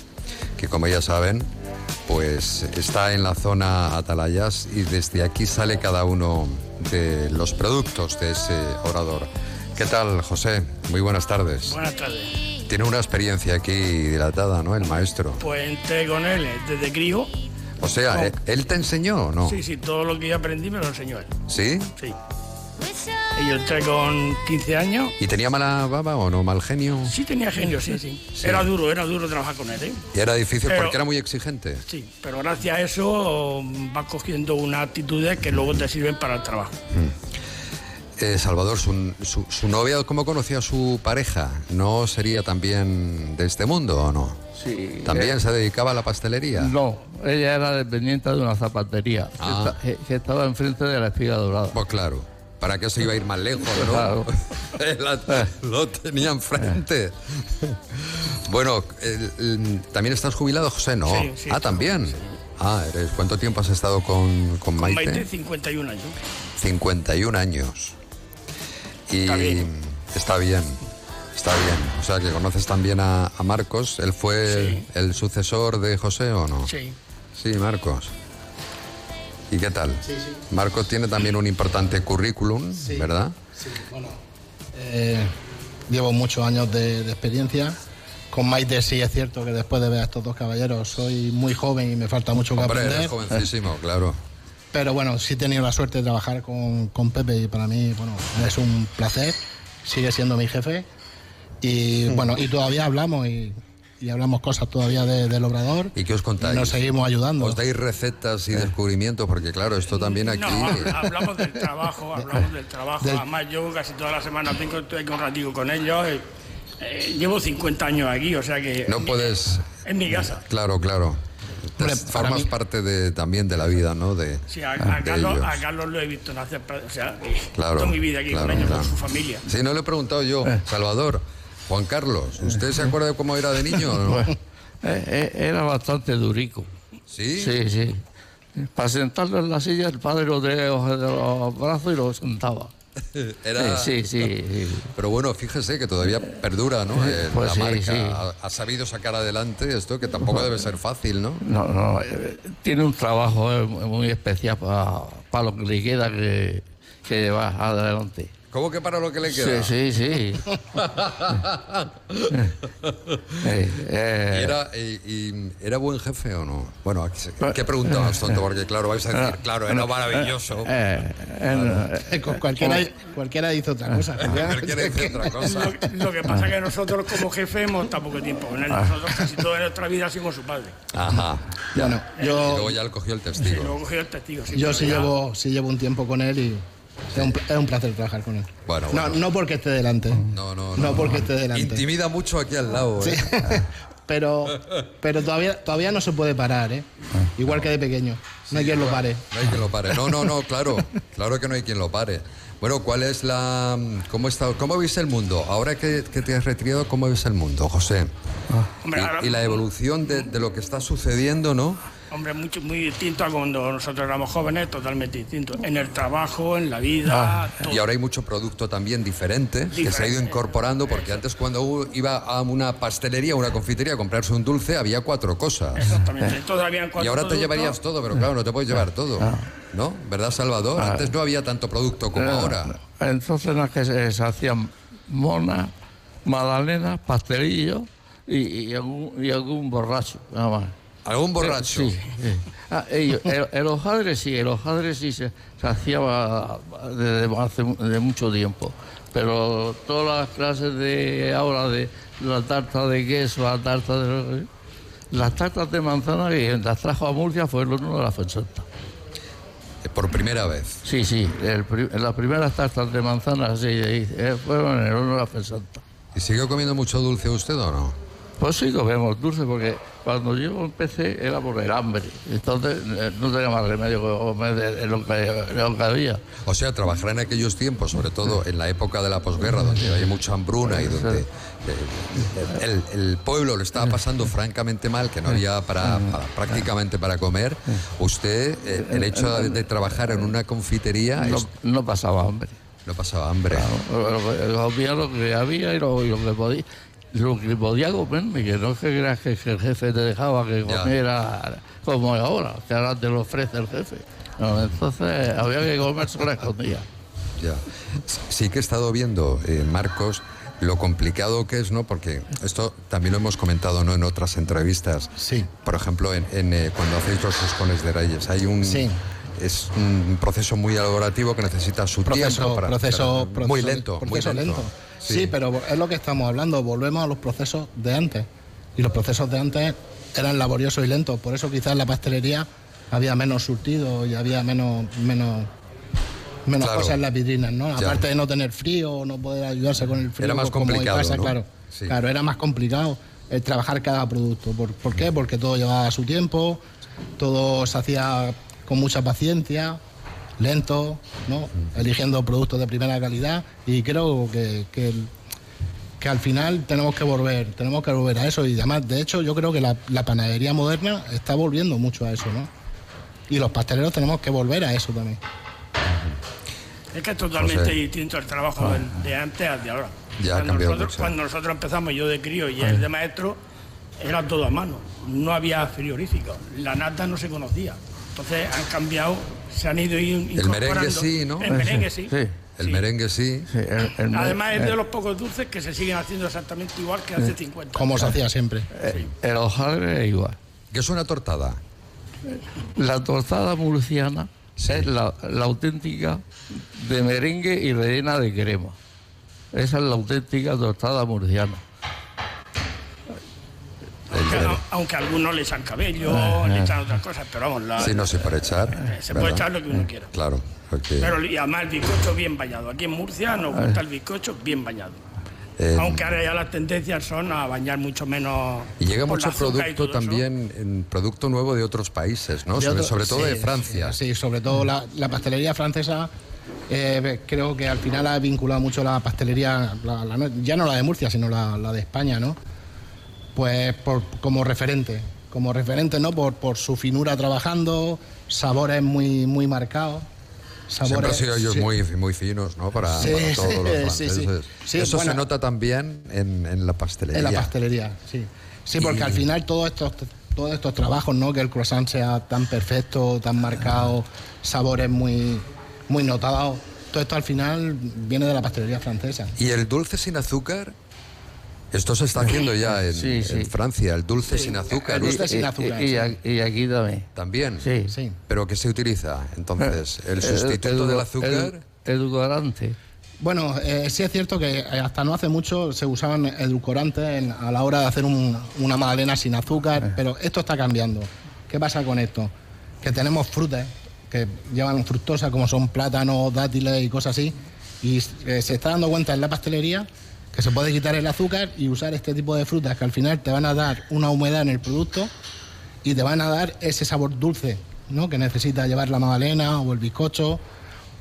Speaker 3: que como ya saben, pues está en la zona Atalayas y desde aquí sale cada uno de los productos de ese obrador. ¿Qué tal, José? Muy buenas tardes.
Speaker 16: Buenas tardes.
Speaker 3: Tiene una experiencia aquí dilatada, ¿no? El maestro.
Speaker 16: Pues entré con él desde crío.
Speaker 3: O sea,
Speaker 16: No.
Speaker 3: ¿él- ¿él te enseñó o no?
Speaker 16: Sí, sí, todo lo que yo aprendí me lo enseñó él.
Speaker 3: ¿Sí?
Speaker 16: Sí. Y yo entré con 15 años.
Speaker 3: ¿Y tenía mala baba o no? ¿Mal genio?
Speaker 16: Sí tenía genio, sí, sí.
Speaker 3: Sí.
Speaker 16: Era duro, era duro trabajar con él, ¿eh?
Speaker 3: Y era difícil
Speaker 16: Pero-
Speaker 3: porque era muy exigente.
Speaker 16: Sí, pero gracias a eso vas cogiendo unas actitudes que luego te sirven para el trabajo.
Speaker 3: Eh, Salvador, su, su- su novia, ¿cómo conocía a su pareja? ¿No sería también de este mundo o no?
Speaker 15: Sí.
Speaker 3: ¿También
Speaker 15: Eh,
Speaker 3: se dedicaba a la pastelería?
Speaker 15: No, ella era dependiente de una zapatería que
Speaker 3: Ah.
Speaker 15: que, que estaba enfrente de la espiga dorada.
Speaker 3: Pues claro. ¿Para qué se iba a ir más lejos, no?
Speaker 15: Claro.
Speaker 3: La- lo tenía enfrente. bueno, el- el- ¿también estás jubilado, José? No.
Speaker 16: Sí, sí,
Speaker 3: ah, también. Ah, eres, ¿cuánto tiempo has estado con, con
Speaker 16: Con
Speaker 3: Maite?
Speaker 16: Maite, 51 años.
Speaker 3: 51 años. Y
Speaker 16: Está bien.
Speaker 3: está bien, está bien. O sea, que conoces también a, a Marcos. ¿Él fue el sucesor de José o no?
Speaker 16: Sí.
Speaker 3: Sí, Marcos. ¿Y qué tal?
Speaker 13: Sí, sí.
Speaker 3: Marcos tiene también un importante currículum,
Speaker 13: Sí.
Speaker 3: ¿verdad?
Speaker 13: Sí, bueno. Eh, llevo muchos años de, de experiencia. Con Maite sí es cierto que después de ver a estos dos caballeros soy muy joven y me falta mucho que
Speaker 3: Hombre,
Speaker 13: aprender.
Speaker 3: eres jovencísimo, claro.
Speaker 13: Pero bueno, sí he tenido la suerte de trabajar con, con Pepe y para mí, bueno, es un placer. Sigue siendo mi jefe. Y bueno, y todavía hablamos y, y hablamos cosas todavía de- del obrador.
Speaker 3: ¿Y qué os contáis?
Speaker 13: Nos seguimos ayudando.
Speaker 3: ¿Os dais recetas y descubrimientos? Porque claro, esto también aquí...
Speaker 16: No, hab- hablamos del trabajo, hablamos del trabajo.
Speaker 3: Del-
Speaker 16: Además, yo casi toda la semana tengo, estoy un ratito con ellos. eh, eh, llevo 50 años aquí, o sea que
Speaker 3: No puedes...
Speaker 16: en mi casa.
Speaker 3: Claro, claro.
Speaker 13: Hombre, para
Speaker 3: formas
Speaker 13: mí-
Speaker 3: parte de, también de la vida, ¿no? De,
Speaker 16: Sí, a, a
Speaker 3: de
Speaker 16: Carlos,
Speaker 3: ellos.
Speaker 16: a Carlos lo he visto nacer, o sea,
Speaker 3: Claro,
Speaker 16: toda mi vida aquí
Speaker 3: claro,
Speaker 16: con ellos,
Speaker 3: claro.
Speaker 16: con su familia.
Speaker 3: Sí, no le he preguntado yo, Salvador. Juan Carlos, ¿usted se acuerda de cómo era de niño? o no?
Speaker 15: Bueno, eh, eh, era bastante durico.
Speaker 3: ¿Sí?
Speaker 15: Sí, sí. Para sentarlo en la silla, el padre lo tenía de los brazos y lo sentaba.
Speaker 3: Era-
Speaker 15: Sí, sí, sí.
Speaker 3: Pero bueno, fíjese que todavía perdura, ¿no? Eh,
Speaker 15: Pues
Speaker 3: la
Speaker 15: sí,
Speaker 3: marca
Speaker 15: sí.
Speaker 3: Ha, ha sabido sacar adelante esto, que tampoco debe ser fácil, ¿no?
Speaker 15: No, no, eh, tiene un trabajo eh, muy especial para lo que le queda que, que llevar adelante.
Speaker 3: ¿Cómo que para lo que le queda?
Speaker 15: Sí, sí, sí. Eh, eh.
Speaker 3: ¿Y era, y- y ¿Era buen jefe o no? Bueno, ¿qué preguntabas, tonto? Porque claro, vais a decir, claro, era maravilloso.
Speaker 15: Eh,
Speaker 13: Eh, cu- cualquiera, cualquiera dice otra cosa.
Speaker 3: Cualquiera dice otra cosa.
Speaker 16: Lo, lo que pasa es que nosotros como jefe hemos estado poco tiempo con él. Nosotros casi toda nuestra vida sido con su padre.
Speaker 3: Ajá.
Speaker 13: Bueno,
Speaker 3: Y
Speaker 13: yo,
Speaker 3: luego ya le cogió el
Speaker 16: Y
Speaker 3: testigo.
Speaker 16: luego cogió el testigo. sí,
Speaker 13: yo sí
Speaker 16: ya-
Speaker 13: llevo, sí llevo un tiempo con él y es un, es un placer trabajar con él.
Speaker 3: Bueno,
Speaker 13: No,
Speaker 3: bueno.
Speaker 13: no porque esté delante.
Speaker 3: No, no,
Speaker 13: No porque esté delante.
Speaker 3: Intimida mucho aquí al lado.
Speaker 13: Sí.
Speaker 3: ¿eh?
Speaker 13: pero pero todavía, todavía no se puede parar, ¿eh? Igual que de pequeño. No hay quien lo pare.
Speaker 3: No hay quien lo pare. No, no, no, claro. Claro que no hay quien lo pare. Bueno, ¿cuál es la. ¿Cómo, está, cómo ves el mundo? Ahora que, que te has retirado, ¿cómo ves el mundo, José?
Speaker 16: Ahora-
Speaker 3: Y, y la evolución de, de lo que está sucediendo, ¿no?
Speaker 16: Hombre, mucho, muy distinto a cuando nosotros éramos jóvenes, totalmente distinto. En el trabajo, en la
Speaker 3: Ah,
Speaker 16: vida, todo.
Speaker 3: Y ahora hay mucho producto también diferente, que se ha ido incorporando, porque antes cuando iba a una pastelería, una confitería a comprarse un dulce, había cuatro cosas.
Speaker 16: Exactamente. Entonces habían cuatro
Speaker 3: Y ahora te llevarías todo, pero claro, no te puedes llevar todo. ¿No? ¿Verdad, Salvador?
Speaker 15: Ah.
Speaker 3: Antes no había tanto producto como
Speaker 15: Eh,
Speaker 3: ahora.
Speaker 15: Entonces no es que se, se hacían monas, magdalenas, pastelillos y, y algún, y algún borracho, nada más.
Speaker 3: ¿Algún borracho?
Speaker 15: Sí. sí. Ah, ellos, el, el hojaldre sí, el hojaldre sí se, se hacía ah, desde hace mu- de mucho tiempo. Pero todas las clases de ahora, de la tarta de queso, la tarta de... Las tartas de manzana que las trajo a Murcia fue el horno de la Fuensanta.
Speaker 3: Eh, Por primera vez.
Speaker 15: Sí, sí, el las primeras tartas de manzana sí, eh, fueron en el horno de la Fuensanta.
Speaker 3: ¿Y sigue comiendo mucho dulce usted o no?
Speaker 15: Pues sí, comemos dulce porque cuando yo empecé era por el hambre. Entonces eh, no tenía más remedio que comer de, lo, que, de lo que había.
Speaker 3: O sea, trabajar en aquellos tiempos, sobre todo en la época de la posguerra, donde había mucha hambruna y donde eh, el, el pueblo lo estaba pasando francamente mal, que no había para, para- prácticamente para comer, usted, eh, el hecho de, de trabajar en una confitería,
Speaker 15: No,
Speaker 3: es-
Speaker 15: no pasaba hambre.
Speaker 3: no pasaba hambre.
Speaker 15: Lo, lo que- comía lo que había y lo que podía. Lo que podía comerme, que no es que creas que, el jefe te dejaba que comiera como ahora, que ahora te lo ofrece el jefe. No, entonces había que comerse la escondida.
Speaker 3: Ya. Sí que he estado viendo, eh, Marcos, lo complicado que es, ¿no? Porque esto también lo hemos comentado, ¿no? En otras entrevistas.
Speaker 13: Sí.
Speaker 3: Por ejemplo, en, en, eh, cuando hacéis los roscones de Reyes, hay un...
Speaker 13: Sí.
Speaker 3: Es un proceso muy elaborativo que necesita su
Speaker 13: Proceso,
Speaker 3: tiempo para...
Speaker 13: proceso,
Speaker 3: para- muy
Speaker 13: proceso-
Speaker 3: lento, muy lento.
Speaker 13: Sí. pero es lo que estamos hablando. Volvemos a los procesos de antes. Y los procesos de antes eran laboriosos y lentos. Por eso quizás en la pastelería había menos surtido y había menos, menos, menos
Speaker 3: Claro.
Speaker 13: cosas en las vitrinas, ¿no?
Speaker 3: Ya.
Speaker 13: Aparte de no tener frío, no poder ayudarse con el frío.
Speaker 3: Era más
Speaker 13: como hoy
Speaker 3: complicado,
Speaker 13: claro.
Speaker 3: Sí.
Speaker 13: Claro, era más complicado el trabajar cada producto. ¿Por, por qué? Porque todo llevaba su tiempo, todo se hacía con mucha paciencia, lento, ¿no? eligiendo productos de primera calidad y creo que, que, al final tenemos que volver, tenemos que volver a eso y además, de hecho, yo creo que la, la panadería moderna está volviendo mucho a eso, ¿no? Y los pasteleros tenemos que volver a eso también.
Speaker 16: Es que es totalmente
Speaker 3: José.
Speaker 16: distinto el trabajo de antes al de ahora.
Speaker 3: Ya ha
Speaker 16: cuando,
Speaker 3: cambiado
Speaker 16: nosotros,
Speaker 3: mucho.
Speaker 16: cuando nosotros empezamos, yo de crío y él de maestro, era todo a mano. No había frigorífico. La nata no se conocía. Entonces han cambiado, se han ido in-
Speaker 3: El merengue
Speaker 16: incorporando.
Speaker 3: sí, ¿no?
Speaker 16: El merengue sí.
Speaker 3: El merengue sí.
Speaker 15: el- el-
Speaker 16: Además es de los pocos dulces que se siguen haciendo exactamente igual que hace 50
Speaker 13: Como se hacía siempre.
Speaker 15: Eh, El hojaldre es igual.
Speaker 3: ¿Qué es una tortada?
Speaker 15: La tostada murciana es la, la auténtica de merengue y rellena de crema. Esa es la auténtica tostada murciana.
Speaker 16: Aunque, aunque a algunos le echan cabello,
Speaker 15: Ah,
Speaker 16: le
Speaker 15: ah.
Speaker 16: echan otras cosas, pero vamos, la,
Speaker 3: Sí, no sé, por echar.
Speaker 16: se puede
Speaker 3: ¿verdad?
Speaker 16: echar lo que uno quiera.
Speaker 3: Claro, porque...
Speaker 16: Pero y además el bizcocho bien bañado. Aquí en Murcia nos gusta el bizcocho bien bañado.
Speaker 3: eh,
Speaker 16: Aunque ahora ya las tendencias son a bañar mucho menos.
Speaker 3: Y llega mucho producto también, en producto nuevo de otros países, ¿no? Sobre,
Speaker 13: otro-
Speaker 3: sobre todo
Speaker 13: sí,
Speaker 3: de Francia.
Speaker 13: Sí, sí, sobre todo la, la pastelería francesa. eh, creo que al final ha vinculado mucho la pastelería, la- la- ya no la de Murcia, sino la, la de España, ¿no? Pues por- como referente, como referente, ¿no? Por, por su finura trabajando, sabores muy, muy marcados.
Speaker 3: Siempre han sido ellos
Speaker 13: sí.
Speaker 3: muy, muy finos, ¿no? Para,
Speaker 13: Sí,
Speaker 3: para todos los
Speaker 13: sí, sí.
Speaker 3: franceses.
Speaker 13: Sí,
Speaker 3: Eso
Speaker 13: bueno.
Speaker 3: se nota también en, en la pastelería.
Speaker 13: En la pastelería, sí. Sí, porque
Speaker 3: Y-
Speaker 13: al final todos estos, todos estos trabajos, ¿no? Que el croissant sea tan perfecto, tan marcado, sabores muy, muy notados, todo esto al final viene de la pastelería francesa.
Speaker 3: ¿Y el dulce sin azúcar? Esto se está haciendo ya en,
Speaker 15: Sí, sí.
Speaker 3: en Francia, el dulce sin azúcar.
Speaker 15: El dulce sin azúcar, Y- y- sí. y aquí también.
Speaker 3: ¿También?
Speaker 15: Sí. Sí.
Speaker 3: ¿Pero qué se utiliza entonces? ¿El sustituto del azúcar?
Speaker 15: edulcorante.
Speaker 13: Bueno, eh, sí es cierto que eh, hasta no hace mucho se usaban edulcorantes en- a la hora de hacer un- una magdalena sin azúcar, pero esto está cambiando. ¿Qué pasa con esto? Que tenemos frutas que llevan fructosa, como son plátanos, dátiles y cosas así, y eh, se está dando cuenta en la pastelería que se puede quitar el azúcar y usar este tipo de frutas que al final te van a dar una humedad en el producto y te van a dar ese sabor dulce ¿no? que necesita llevar la magdalena o el bizcocho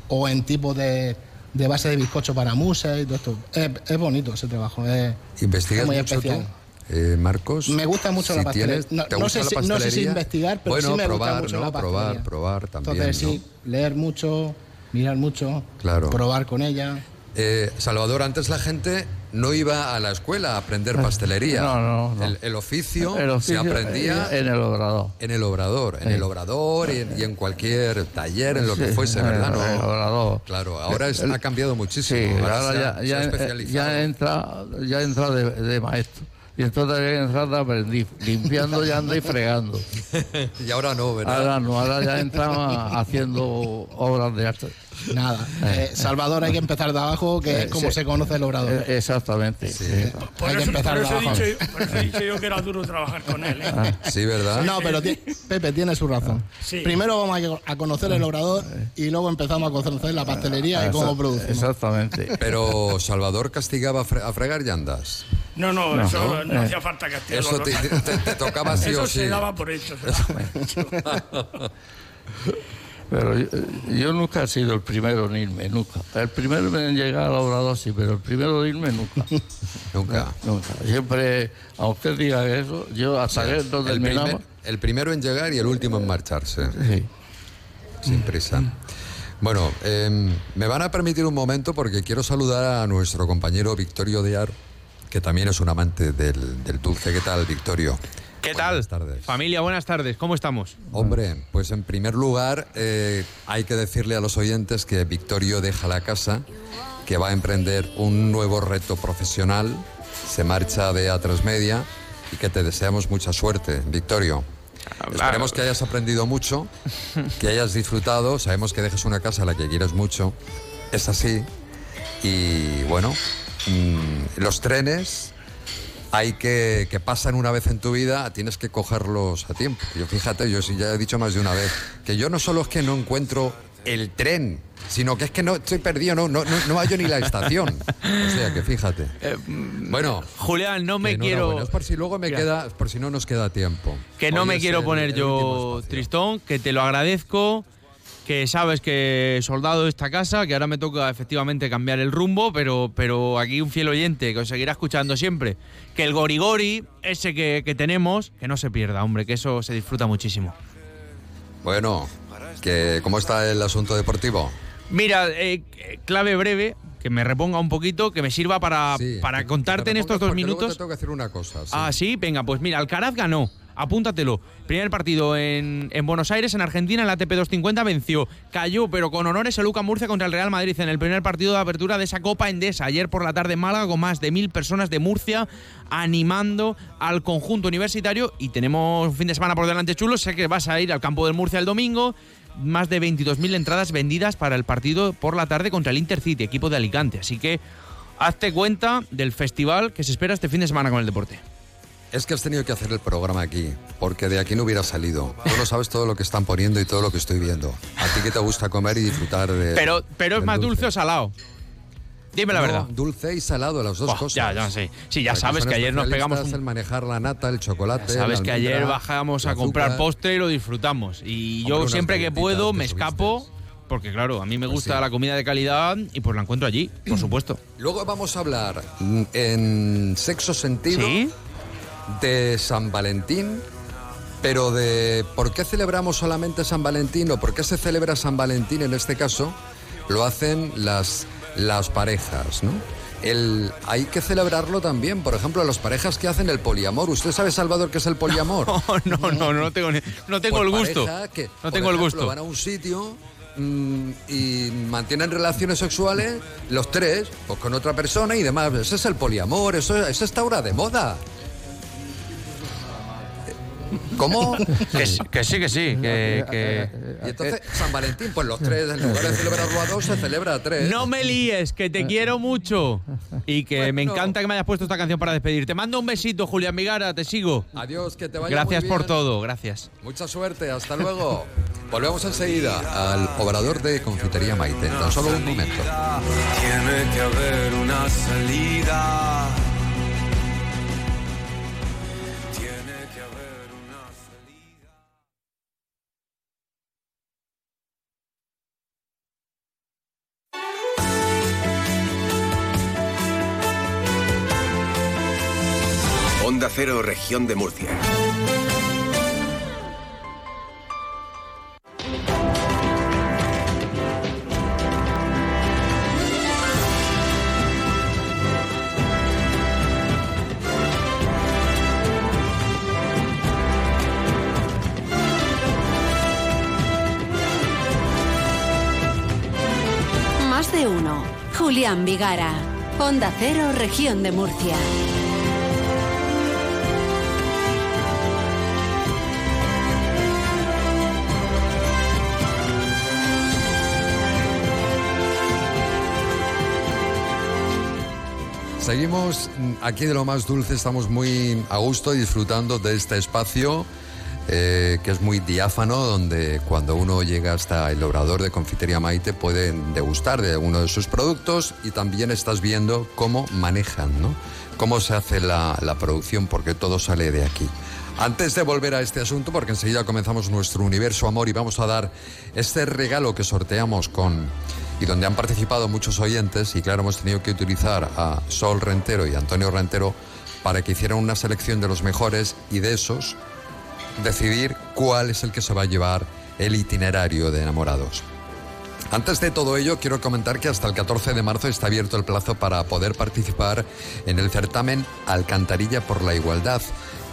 Speaker 13: o en tipo de, de base de bizcocho para mousse y todo esto. Es, es bonito ese trabajo, es,
Speaker 3: ¿Investigas
Speaker 13: es muy
Speaker 3: mucho tú,
Speaker 13: especial.
Speaker 3: eh, Marcos?
Speaker 13: Me gusta mucho
Speaker 3: Si
Speaker 13: la pastelería.
Speaker 3: tienes-
Speaker 13: No,
Speaker 3: ¿te
Speaker 13: no
Speaker 3: gusta
Speaker 13: sé
Speaker 3: la
Speaker 13: si- no sé si
Speaker 3: pastelería?
Speaker 13: investigar, pero
Speaker 3: bueno,
Speaker 13: sí me gusta
Speaker 3: probar,
Speaker 13: mucho
Speaker 3: ¿no?
Speaker 13: la
Speaker 3: probar,
Speaker 13: pastelería.
Speaker 3: probar también.
Speaker 13: Entonces sí, leer mucho, mirar mucho,
Speaker 3: Claro.
Speaker 13: probar con ella.
Speaker 3: Eh, Salvador, antes la gente no iba a la escuela a aprender pastelería.
Speaker 15: No, no, no.
Speaker 3: El, el oficio,
Speaker 15: El oficio,
Speaker 3: se aprendía
Speaker 15: eh, en el obrador.
Speaker 3: En el obrador, en
Speaker 15: Sí.
Speaker 3: el obrador y en, y en cualquier taller, en lo que
Speaker 15: Sí,
Speaker 3: fuese, ¿verdad?
Speaker 15: En el obrador.
Speaker 3: Claro, ahora es-
Speaker 15: El-
Speaker 3: ha cambiado muchísimo.
Speaker 15: Sí,
Speaker 3: Ahora
Speaker 15: ya, ya,
Speaker 3: especializado.
Speaker 15: ya entra, ya entra de, de maestro. Y entonces había que entrar de aprendiz, limpiando y anda y fregando.
Speaker 3: y ahora no, ¿verdad?
Speaker 15: Ahora no, ahora ya entramos haciendo obras de arte.
Speaker 13: Nada. Eh, Salvador hay que empezar de abajo, que
Speaker 15: Eh,
Speaker 13: es como
Speaker 15: sí.
Speaker 13: se conoce el obrador.
Speaker 15: Eh, Exactamente. sí.
Speaker 16: Por
Speaker 13: Hay que
Speaker 16: eso,
Speaker 13: empezar
Speaker 16: por eso
Speaker 13: de
Speaker 16: he
Speaker 13: abajo.
Speaker 16: dicho, por eso he dicho yo que era duro trabajar con él. ¿eh?
Speaker 15: Ah.
Speaker 3: Sí, ¿verdad?
Speaker 13: No, pero Pepe tiene su razón.
Speaker 16: Sí.
Speaker 13: Primero vamos a, conocer el obrador y luego empezamos a conocer la pastelería y cómo
Speaker 15: Exact-
Speaker 13: producimos.
Speaker 15: Exactamente.
Speaker 3: Pero Salvador castigaba a, fre- a fregar llandas.
Speaker 16: No, no,
Speaker 3: No.
Speaker 16: eso no,
Speaker 3: ¿No?
Speaker 16: hacía falta castigo.
Speaker 3: Eso te, te- te tocaba sí
Speaker 16: Eso
Speaker 3: o
Speaker 16: se
Speaker 3: sí.
Speaker 16: daba por hecho. se daba por hecho.
Speaker 15: Pero yo, yo nunca he sido el primero en irme, nunca. El primero en llegar al obrador sí, pero el primero en irme nunca.
Speaker 3: nunca.
Speaker 15: Nunca. Siempre, aunque usted diga eso, yo hasta que no
Speaker 3: El, primer- el primero en llegar y el último en marcharse.
Speaker 15: Sí.
Speaker 3: Sin prisa. Bueno, em, me van a permitir un momento porque quiero saludar a nuestro compañero Victorio Diar, que también es un amante del, del dulce. ¿Qué tal, Victorio?
Speaker 17: ¿Qué tal? Familia, buenas tardes. ¿Cómo estamos?
Speaker 3: Hombre, pues en primer lugar eh, hay que decirle a los oyentes que Victorio deja la casa, que va a emprender un nuevo reto profesional, se marcha de A3 Media y que te deseamos mucha suerte, Victorio. Esperemos que hayas aprendido mucho, que hayas disfrutado, sabemos que dejes una casa a la que quieres mucho, es así. Y bueno, mm, los trenes hay que, que pasan una vez en tu vida, tienes que cogerlos a tiempo. Yo fíjate, yo ya he dicho más de una vez, que yo no solo es que no encuentro el tren, sino que es que no estoy perdido, no, no, no, no hallo ni la estación. O sea que fíjate. Bueno.
Speaker 17: Julián, no me quiero.
Speaker 3: Es por si luego me
Speaker 17: Mira.
Speaker 3: queda, por si no nos queda tiempo.
Speaker 17: Que no
Speaker 3: Hoy
Speaker 17: me quiero
Speaker 3: el-
Speaker 17: poner
Speaker 3: el
Speaker 17: yo tristón, que te lo agradezco, que sabes que soldado de esta casa, que ahora me toca efectivamente cambiar el rumbo, pero, pero aquí un fiel oyente que os seguirá escuchando siempre, que el gorigori, ese que, que tenemos, que no se pierda, hombre, que eso se disfruta muchísimo.
Speaker 3: Bueno, que ¿cómo está el asunto deportivo?
Speaker 17: Mira, eh, clave breve, que me reponga un poquito, que me sirva para,
Speaker 3: Sí,
Speaker 17: para contarte
Speaker 3: te
Speaker 17: en estos dos
Speaker 3: luego
Speaker 17: minutos.
Speaker 3: te tengo que hacer una cosa. sí.
Speaker 17: Ah, sí, venga, pues mira, Alcaraz ganó. Apúntatelo. Primer partido en, en Buenos Aires, en Argentina, en la ATP 250 venció. Cayó, pero con honores el Luca Murcia contra el Real Madrid en el primer partido de apertura de esa Copa Endesa. Ayer por la tarde en Málaga, con más de mil personas de Murcia animando al conjunto universitario. Y tenemos un fin de semana por delante chulo. Sé que vas a ir al campo del Murcia el domingo. Más de 22.000 entradas vendidas para el partido por la tarde contra el Intercity, equipo de Alicante. Así que hazte cuenta del festival que se espera este fin de semana con el deporte.
Speaker 3: Es que has tenido que hacer el programa aquí, porque de aquí no hubiera salido. Tú no sabes todo lo que están poniendo y todo lo que estoy viendo. A ti que te gusta comer y disfrutar de.
Speaker 17: Pero, pero es más dulce o salado. Dime la
Speaker 3: No,
Speaker 17: verdad.
Speaker 3: Dulce y salado, las dos cosas.
Speaker 17: ya, ya sé. Sí, ya sabes que ayer nos pegamos un-
Speaker 3: El manejar la nata, el chocolate.
Speaker 17: Sabes que ayer bajamos a comprar postre y lo disfrutamos. Y
Speaker 3: Hombre,
Speaker 17: yo siempre que puedo me
Speaker 3: subiste.
Speaker 17: escapo, porque claro, a mí me gusta
Speaker 3: sí.
Speaker 17: la comida de calidad y pues la encuentro allí, por supuesto.
Speaker 3: Luego vamos a hablar mm, en sexo sentido de San Valentín, pero de por qué celebramos solamente San Valentín o por qué se celebra San Valentín en este caso, lo hacen las, las parejas, ¿no? El, hay que celebrarlo también, por ejemplo, las parejas que hacen el poliamor. ¿Usted sabe, Salvador, qué es el poliamor?
Speaker 17: no, no, no tengo, ni- no tengo
Speaker 3: Pues
Speaker 17: el gusto.
Speaker 3: que,
Speaker 17: no tengo el gusto.
Speaker 3: Van a un sitio mm, y mantienen relaciones sexuales los tres, pues con otra persona y demás. Ese es el poliamor, eso, eso está ahora de moda. ¿Cómo?
Speaker 17: Que, sí, que sí, que sí. Que, que-
Speaker 3: Y entonces, San Valentín, pues los tres, en lugar de celebrarlo a dos, se celebra a tres.
Speaker 17: No me líes, que te quiero mucho. Y que me encanta que me hayas puesto esta canción para despedir. Te mando un besito, Julián Vigara, te sigo.
Speaker 3: Adiós, que te vaya
Speaker 17: Gracias
Speaker 3: muy
Speaker 17: por
Speaker 3: bien.
Speaker 17: todo, gracias.
Speaker 3: Mucha suerte, hasta luego. Volvemos enseguida al obrador de Confitería Maite. Tan solo un momento.
Speaker 18: Tiene que haber una salida.
Speaker 19: Onda Cero, región de Murcia.
Speaker 14: Más de uno. Julián Vigara. Onda Cero, región de Murcia.
Speaker 3: Seguimos aquí de lo más dulce, estamos muy a gusto disfrutando de este espacio eh, que es muy diáfano, donde cuando uno llega hasta el obrador de Confitería Maite puede degustar de uno de sus productos y también estás viendo cómo manejan, ¿no? Cómo se hace la producción, porque todo sale de aquí. Antes de volver a este asunto, porque enseguida comenzamos nuestro universo amor y vamos a dar este regalo que sorteamos con y donde han participado muchos oyentes y claro, hemos tenido que utilizar a Sol Rentero y Antonio Rentero para que hicieran una selección de los mejores y de esos decidir cuál es el que se va a llevar el itinerario de enamorados. Antes de todo ello, quiero comentar que hasta el 14 de marzo está abierto el plazo para poder participar en el certamen Alcantarilla por la Igualdad,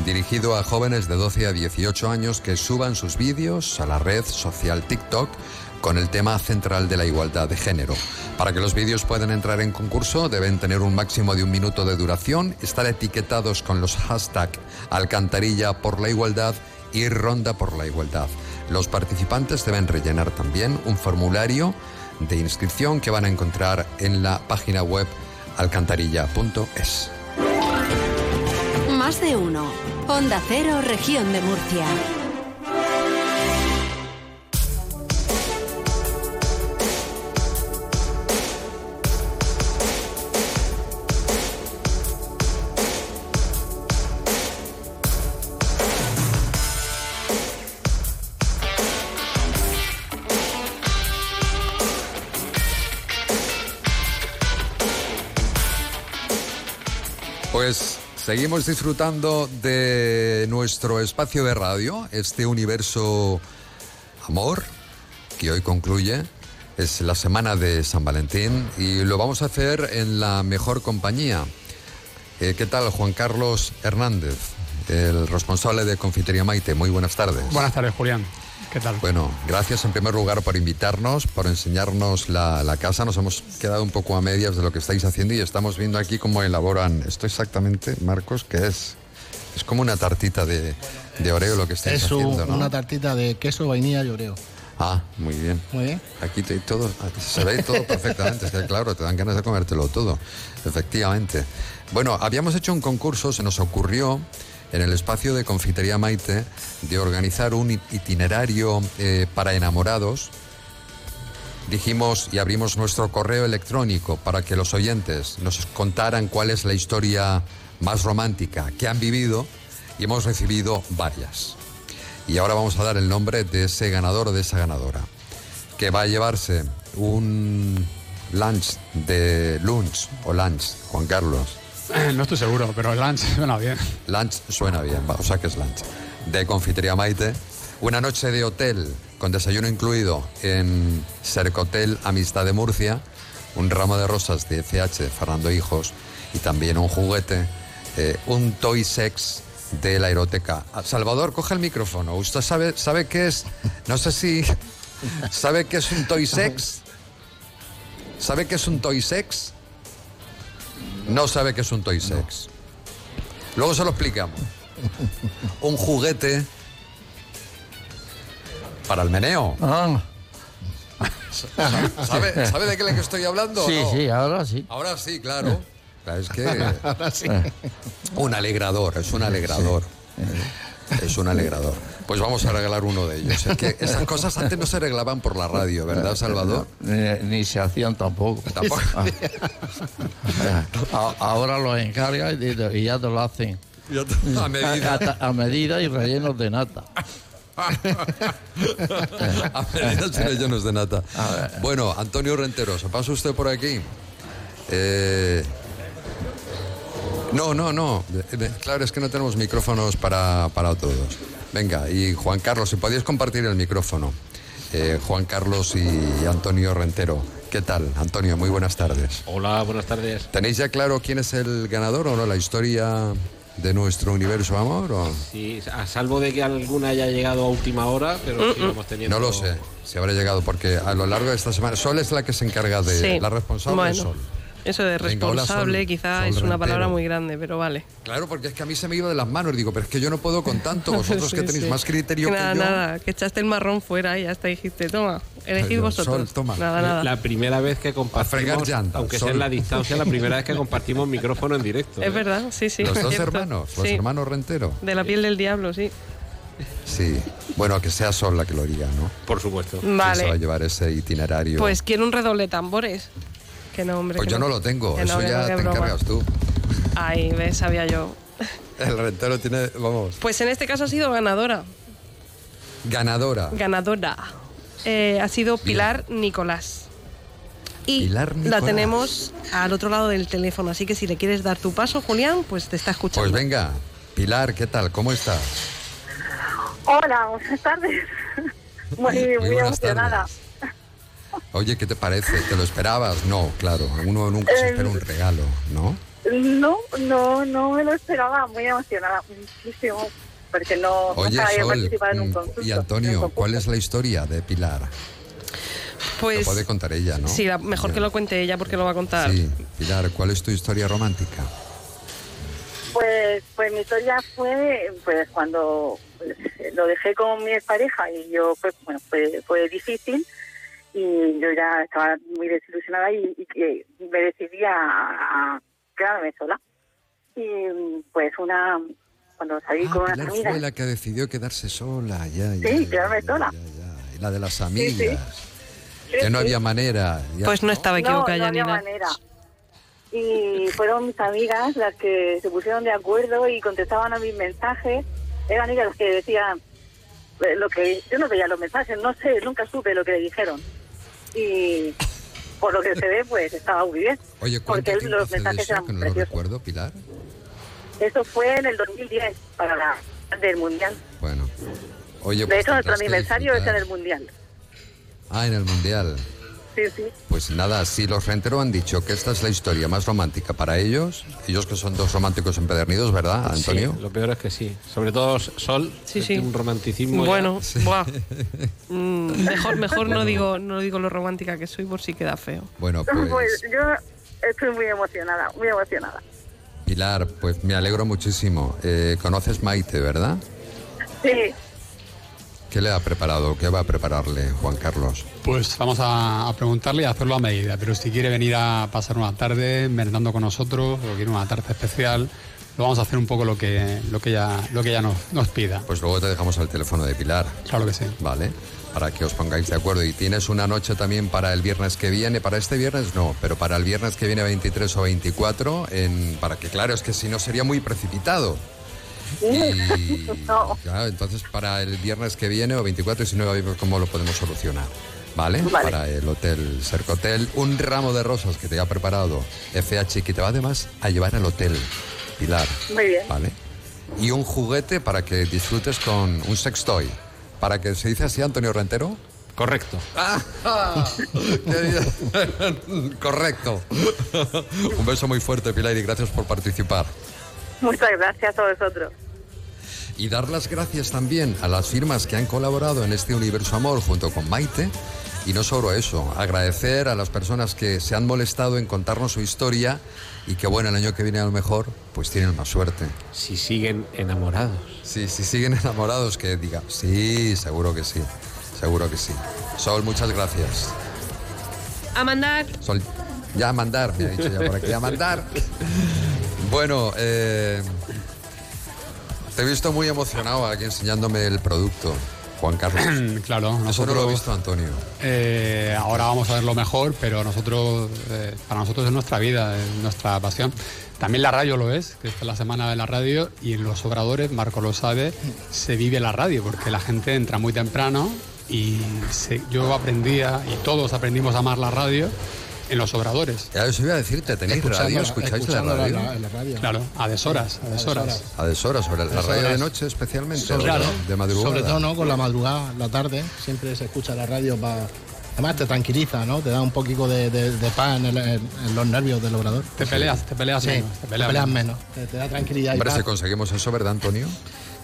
Speaker 3: dirigido a jóvenes de 12 a 18 años que suban sus vídeos a la red social TikTok con el tema central de la igualdad de género. Para que los vídeos puedan entrar en concurso deben tener un máximo de un minuto de duración, estar etiquetados con los hashtags Alcantarilla por la Igualdad y Ronda por la Igualdad. Los participantes deben rellenar también un formulario de inscripción que van a encontrar en la página web alcantarilla.es.
Speaker 14: Más de uno. Onda Cero, región de Murcia.
Speaker 3: Seguimos disfrutando de nuestro espacio de radio, este universo amor, que hoy concluye. Es la semana de San Valentín y lo vamos a hacer en la mejor compañía. Eh, ¿Qué tal, Juan Carlos Hernández, el responsable de Confitería Maite? Muy buenas tardes.
Speaker 20: Buenas tardes, Julián. ¿Qué tal?
Speaker 3: Bueno, gracias en primer lugar por invitarnos, por enseñarnos la, la casa. Nos hemos quedado un poco a medias de lo que estáis haciendo y estamos viendo aquí cómo elaboran esto exactamente, Marcos, que es, es como una tartita de, de oreo lo que estáis
Speaker 13: Es un-
Speaker 3: haciendo, ¿no?
Speaker 13: una tartita de queso, vainilla y oreo.
Speaker 3: Ah, muy bien.
Speaker 13: Muy bien.
Speaker 3: Aquí te- todo, se ve todo perfectamente, es que claro, te dan ganas de comértelo todo, efectivamente. Bueno, habíamos hecho un concurso, se nos ocurrió en el espacio de Confitería Maite de organizar un itinerario eh, para enamorados. Dijimos y abrimos nuestro correo electrónico para que los oyentes nos contaran cuál es la historia más romántica que han vivido y hemos recibido varias. Y ahora vamos a dar el nombre de ese ganador o de esa ganadora, que va a llevarse un lunch de lunch o lunch, Juan Carlos.
Speaker 20: No estoy seguro, pero lunch suena bien.
Speaker 3: Lunch suena bien, o sea que es lunch. De Confitería Maite. Una noche de hotel con desayuno incluido en Cercotel Amistad de Murcia. Un ramo de rosas de CH de Fernando Hijos. Y también un juguete, eh, un toy sex de la eroteca. Ah, Salvador, coge el micrófono. ¿Usted sabe, sabe qué es? No sé si ¿Sabe qué es un toy sex? ¿Sabe qué es un toy sex? No sabe qué es un toy sex. Luego se lo explicamos. Un juguete para el meneo.
Speaker 15: Ah.
Speaker 3: ¿Sabe, sabe de qué le estoy hablando?
Speaker 15: Sí,
Speaker 3: no?
Speaker 15: sí, ahora sí.
Speaker 3: Ahora sí, claro. Claro, Es que
Speaker 15: Ahora sí.
Speaker 3: un alegrador, es un alegrador. Es un alegrador. Pues vamos a regalar uno de ellos. Es que esas cosas antes no se reglaban por la radio, ¿verdad, Salvador?
Speaker 15: Ni, ni se hacían tampoco.
Speaker 3: Tampoco.
Speaker 15: A- Ahora los encargas y, y ya te lo hacen.
Speaker 3: A medida.
Speaker 15: A, a medida y rellenos de nata.
Speaker 3: A medida sin rellenos de nata. Bueno, Antonio Renteroso, ¿pasa usted por aquí? Eh, No, no, no. Claro, es que no tenemos micrófonos para, para todos. Venga, y Juan Carlos, si podías compartir el micrófono. Eh, Juan Carlos y Antonio Rentero. ¿Qué tal, Antonio? Muy buenas tardes.
Speaker 21: Hola, buenas tardes.
Speaker 3: ¿Tenéis ya claro quién es el ganador o no? ¿La historia de nuestro universo amor? O?
Speaker 21: Sí, a salvo de que alguna haya llegado a última hora, pero sí vamos teniendo.
Speaker 3: No lo sé si habrá llegado, porque a lo largo de esta semana. Sol es la que se encarga de.
Speaker 22: Sí.
Speaker 3: La responsable
Speaker 22: Bueno.
Speaker 3: es Sol.
Speaker 22: Eso de
Speaker 3: Venga, hola,
Speaker 22: responsable
Speaker 3: Sol.
Speaker 22: quizá
Speaker 3: Sol
Speaker 22: es una palabra muy grande, pero vale.
Speaker 3: Claro, porque es que a mí se me iba de las manos. Digo, pero es que yo no puedo con tanto. Vosotros que tenéis
Speaker 22: sí.
Speaker 3: más criterio
Speaker 22: nada,
Speaker 3: que yo.
Speaker 22: nada, que echaste el marrón fuera y ya está, dijiste, toma, elegid vosotros.
Speaker 3: Sol, toma.
Speaker 22: Nada, nada.
Speaker 21: La primera vez que compartimos,
Speaker 3: fregar llantas,
Speaker 21: aunque
Speaker 3: Sol.
Speaker 21: sea en la distancia, la primera vez que compartimos micrófono en directo.
Speaker 22: Es
Speaker 21: ¿eh?
Speaker 22: verdad, sí, sí.
Speaker 3: Los dos
Speaker 22: cierto.
Speaker 3: hermanos, los
Speaker 22: Sí,
Speaker 3: hermanos Rentero.
Speaker 22: De la piel del diablo, sí.
Speaker 3: Sí. Bueno, que sea Sol la que lo diga, ¿no?
Speaker 21: Por supuesto.
Speaker 3: ¿Quién
Speaker 22: Vale.
Speaker 3: se va a llevar ese itinerario?
Speaker 22: Pues quiero un redoble de tambores. Que no, hombre.
Speaker 3: Pues yo no lo tengo. Eso ya te
Speaker 22: broma.
Speaker 3: encargas tú.
Speaker 22: Ay, ves, sabía yo.
Speaker 3: El Rentero tiene, vamos,
Speaker 22: Pues en este caso ha sido ganadora.
Speaker 3: ganadora.
Speaker 22: Ganadora. Eh, ha sido Pilar Nicolás. Y
Speaker 3: Pilar
Speaker 22: la
Speaker 3: Nicolás.
Speaker 22: tenemos al otro lado del teléfono. Así que si le quieres dar tu paso, Julián, pues te está escuchando.
Speaker 3: Pues venga, Pilar, ¿qué tal? ¿Cómo estás?
Speaker 23: Hola, buenas tardes. Muy, muy,
Speaker 3: buenas
Speaker 23: emocionada.
Speaker 3: Oye, ¿qué te parece? ¿Te lo esperabas? No, claro. Uno nunca se espera un regalo, ¿no?
Speaker 23: No, no, no me lo esperaba. Muy emocionada, muchísimo. Porque no
Speaker 3: Oye,
Speaker 23: nunca había
Speaker 3: Sol
Speaker 23: participado en un
Speaker 3: mm,
Speaker 23: concurso.
Speaker 3: y Antonio, ¿cuál es la historia de Pilar?
Speaker 22: Pues
Speaker 3: Lo puede contar ella, ¿no?
Speaker 22: sí, la- mejor que lo cuente ella porque lo va a contar.
Speaker 3: Sí, Pilar, ¿cuál es tu historia romántica?
Speaker 23: Pues, pues mi historia fue pues cuando lo dejé con mi pareja y yo pues bueno fue, fue difícil y yo ya estaba muy desilusionada y, y que me decidí a, a quedarme sola y pues una cuando salí con unas
Speaker 3: Pilar
Speaker 23: amigas
Speaker 3: fue la que decidió quedarse sola, ya, ya.
Speaker 23: sí quedarme sola
Speaker 3: Y la de las amigas.
Speaker 23: Sí,
Speaker 3: que no
Speaker 23: sí.
Speaker 3: había manera. ya.
Speaker 22: Pues no estaba
Speaker 23: no,
Speaker 22: equivocada,
Speaker 23: no había
Speaker 22: Janina.
Speaker 23: manera y fueron mis amigas las que se pusieron de acuerdo y contestaban a mis mensajes eran ellas las que decían eh, lo que yo no veía los mensajes no sé nunca supe lo que le dijeron y por lo que se ve pues estaba muy bien
Speaker 3: Oye, ¿cuánto
Speaker 23: porque
Speaker 3: tiempo
Speaker 23: los mensajes eran
Speaker 3: Que no lo
Speaker 23: preciosos
Speaker 3: recuerdo, Pilar.
Speaker 23: eso fue en el 2010 para la del mundial
Speaker 3: Bueno. Oye,
Speaker 23: de
Speaker 3: pues
Speaker 23: hecho nuestro aniversario es en
Speaker 3: disfrutar.
Speaker 23: el mundial
Speaker 3: Ah, en el Mundial.
Speaker 23: Sí sí
Speaker 3: Pues nada, si los Rentero han dicho que esta es la historia más romántica para ellos, ellos que son dos románticos empedernidos, ¿verdad, Antonio?
Speaker 21: Sí, lo peor es que sí. Sobre todo Sol,
Speaker 22: Sí,
Speaker 21: tiene
Speaker 22: sí.
Speaker 21: un romanticismo. ya.
Speaker 22: Bueno, buah. Mm, mejor, mejor no digo, no digo lo romántica que soy por si queda feo.
Speaker 3: Bueno,
Speaker 23: pues,
Speaker 3: pues
Speaker 23: yo estoy muy emocionada muy emocionada
Speaker 3: Pilar, pues me alegro muchísimo. Eh, Conoces Maite, ¿verdad?
Speaker 23: sí
Speaker 3: ¿Qué le ha preparado? ¿Qué va a prepararle Juan Carlos?
Speaker 20: Pues vamos a, a preguntarle y a hacerlo a medida. Pero si quiere venir a pasar una tarde merendando con nosotros o quiere una tarde especial, lo vamos a hacer un poco lo que, lo que ella, lo que ella nos, nos pida.
Speaker 3: Pues luego te dejamos el teléfono de Pilar.
Speaker 20: Claro que sí.
Speaker 3: Vale, para que os pongáis de acuerdo. Y tienes una noche también para el viernes que viene. Para este viernes no, pero para el viernes que viene 23 o 24, en, para que claro, es que si no sería muy precipitado. Y
Speaker 23: no
Speaker 3: claro, entonces para el viernes que viene o 24 y si no, vemos cómo lo podemos solucionar. ¿Vale?
Speaker 23: Vale.
Speaker 3: Para el hotel Cercotel, un ramo de rosas que te ha preparado FH que te va además a llevar al hotel, Pilar.
Speaker 23: muy bien
Speaker 3: ¿Vale? Y un juguete para que disfrutes con un sextoy. Para que se dice así, Antonio Rentero.
Speaker 21: Correcto.
Speaker 3: Bien. Correcto. un beso muy fuerte, Pilar, y gracias por participar.
Speaker 23: muchas gracias a vosotros
Speaker 3: Y dar las gracias también a las firmas que han colaborado en este Universo Amor junto con Maite. Y no solo eso, agradecer a las personas que se han molestado en contarnos su historia y que bueno, el año que viene a lo mejor pues tienen más suerte.
Speaker 21: Si siguen enamorados.
Speaker 3: Sí, si siguen enamorados, que diga, sí, seguro que sí, seguro que sí. Sol, muchas gracias.
Speaker 22: A mandar.
Speaker 3: Sol, ya a mandar, me ha dicho ya por aquí, a mandar. Bueno, eh, te he visto muy emocionado aquí enseñándome el producto, Juan Carlos.
Speaker 20: claro,
Speaker 3: Eso no
Speaker 20: nosotros.
Speaker 3: lo ha visto Antonio.
Speaker 20: Eh, ahora vamos a ver lo mejor, pero nosotros, eh, para nosotros es nuestra vida, es nuestra pasión. También la radio lo es, que esta es la semana de la radio y en los obradores, Marco lo sabe, se vive la radio porque la gente entra muy temprano y se- yo aprendía y todos aprendimos a amar la radio en los obradores.
Speaker 3: Ya os iba a decirte, ¿tenéis radio? ¿Escucháis la radio?
Speaker 20: Claro, a deshoras, a deshoras.
Speaker 3: A deshoras, sobre la radio de noche especialmente,
Speaker 13: Sobre-
Speaker 3: ¿no? de madrugada.
Speaker 13: Sobre todo, ¿no? Con la madrugada, la tarde, siempre se escucha la radio para... Además te tranquiliza, ¿no? Te da un poquito de, de- de paz en, el- en- los nervios del obrador.
Speaker 20: Te peleas, te peleas
Speaker 13: Sí,
Speaker 20: menos,
Speaker 13: te
Speaker 20: te
Speaker 13: peleas,
Speaker 20: peleas
Speaker 13: menos. Te, te da tranquilidad y
Speaker 3: Hombre,
Speaker 13: paz.
Speaker 3: si conseguimos eso, ¿verdad, Antonio?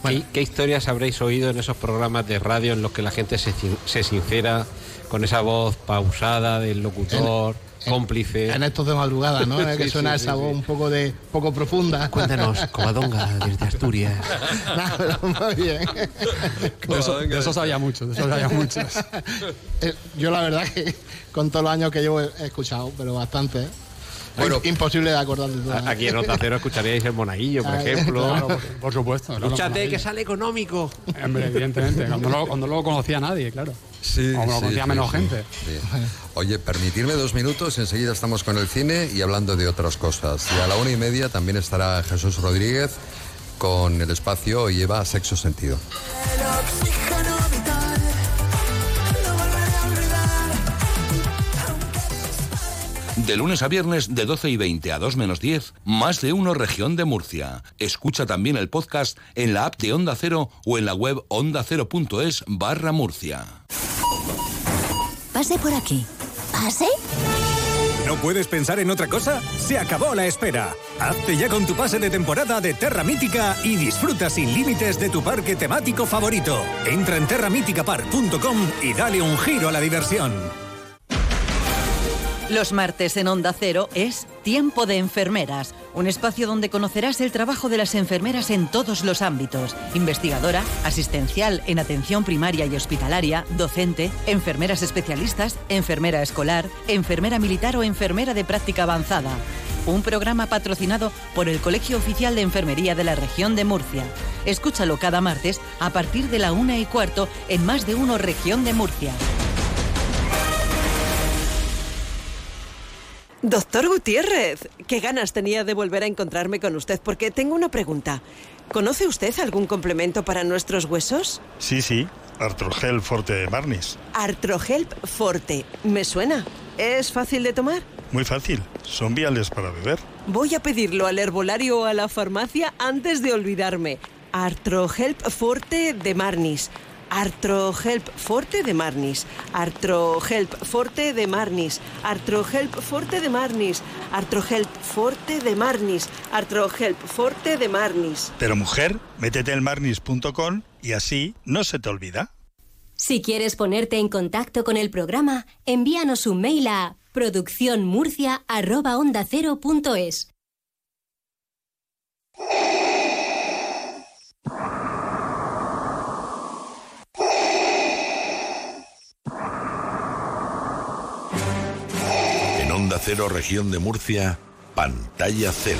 Speaker 21: ¿Qué, qué historias habréis oído en esos programas de radio en los que la gente se, se sincera con esa voz pausada del locutor, cómplice?
Speaker 13: En estos de madrugada, ¿no? Es que suena
Speaker 21: sí,
Speaker 13: esa
Speaker 21: sí,
Speaker 13: voz
Speaker 21: sí.
Speaker 13: un poco de poco profunda.
Speaker 21: Cuéntanos, Covadonga, desde Asturias.
Speaker 13: No, pero muy bien.
Speaker 20: De eso, de eso sabía mucho, de eso sabía mucho.
Speaker 13: Eh, Yo la verdad que con todos los años que llevo he he escuchado, pero bastante.
Speaker 3: Bueno,
Speaker 13: imposible de acordar de todo.
Speaker 21: Aquí en Onda Cero escucharíais el monaguillo, por
Speaker 13: Ah,
Speaker 21: ejemplo.
Speaker 13: claro,
Speaker 20: por, por supuesto.
Speaker 21: Escúchate, que sale económico.
Speaker 20: Hombre, evidentemente, cuando no, cuando no lo conocía nadie, claro.
Speaker 3: Sí,
Speaker 20: O lo
Speaker 3: sí,
Speaker 20: conocía
Speaker 3: sí,
Speaker 20: menos
Speaker 3: sí,
Speaker 20: gente.
Speaker 3: sí. Oye, permitirme dos minutos, enseguida estamos con el cine y hablando de otras cosas. Y a la una y media también estará Jesús Rodríguez con el espacio y lleva sexo sentido.
Speaker 11: De lunes a viernes de 12 y 20 a 2 menos 10, más de uno región de Murcia. Escucha también el podcast en la app de Onda Cero o en la web ondacero.es barra Murcia.
Speaker 24: Pase por aquí. ¿Pase?
Speaker 25: ¿No puedes pensar en otra cosa? Se acabó la espera. Hazte ya con tu pase de temporada de Terra Mítica y disfruta sin límites de tu parque temático favorito. Entra en terramíticapark.com y dale un giro a la diversión.
Speaker 26: Los martes en Onda Cero es Tiempo de Enfermeras, un espacio donde conocerás el trabajo de las enfermeras en todos los ámbitos. Investigadora, asistencial en atención primaria y hospitalaria, docente, enfermeras especialistas, enfermera escolar, enfermera militar o enfermera de práctica avanzada. Un programa patrocinado por el Colegio Oficial de Enfermería de la región de Murcia. Escúchalo cada martes a partir de la una y cuarto en Más de Uno Región de Murcia.
Speaker 27: Doctor Gutiérrez, qué ganas tenía de volver a encontrarme con usted porque tengo una pregunta. ¿Conoce usted algún complemento para nuestros huesos?
Speaker 28: Sí, sí, Artrogel Forte de Marnis.
Speaker 27: Artrohelp Forte. ¿Me suena? ¿Es fácil de tomar?
Speaker 28: Muy fácil, son viales para beber.
Speaker 27: Voy a pedirlo al herbolario o a la farmacia antes de olvidarme. Artrohelp Forte de Marnis. Artrohelp Forte de Marnis, Artrohelp Forte de Marnis, Artrohelp Forte de Marnis, Artrohelp Forte de Marnis, Artrohelp Forte de Marnis.
Speaker 28: Pero mujer, métete en marnis.com y así no se te olvida.
Speaker 24: Si quieres ponerte en contacto con el programa, envíanos un mail a
Speaker 2: produccionmurcia@onda0.es. Cero, región de Murcia, pantalla cero.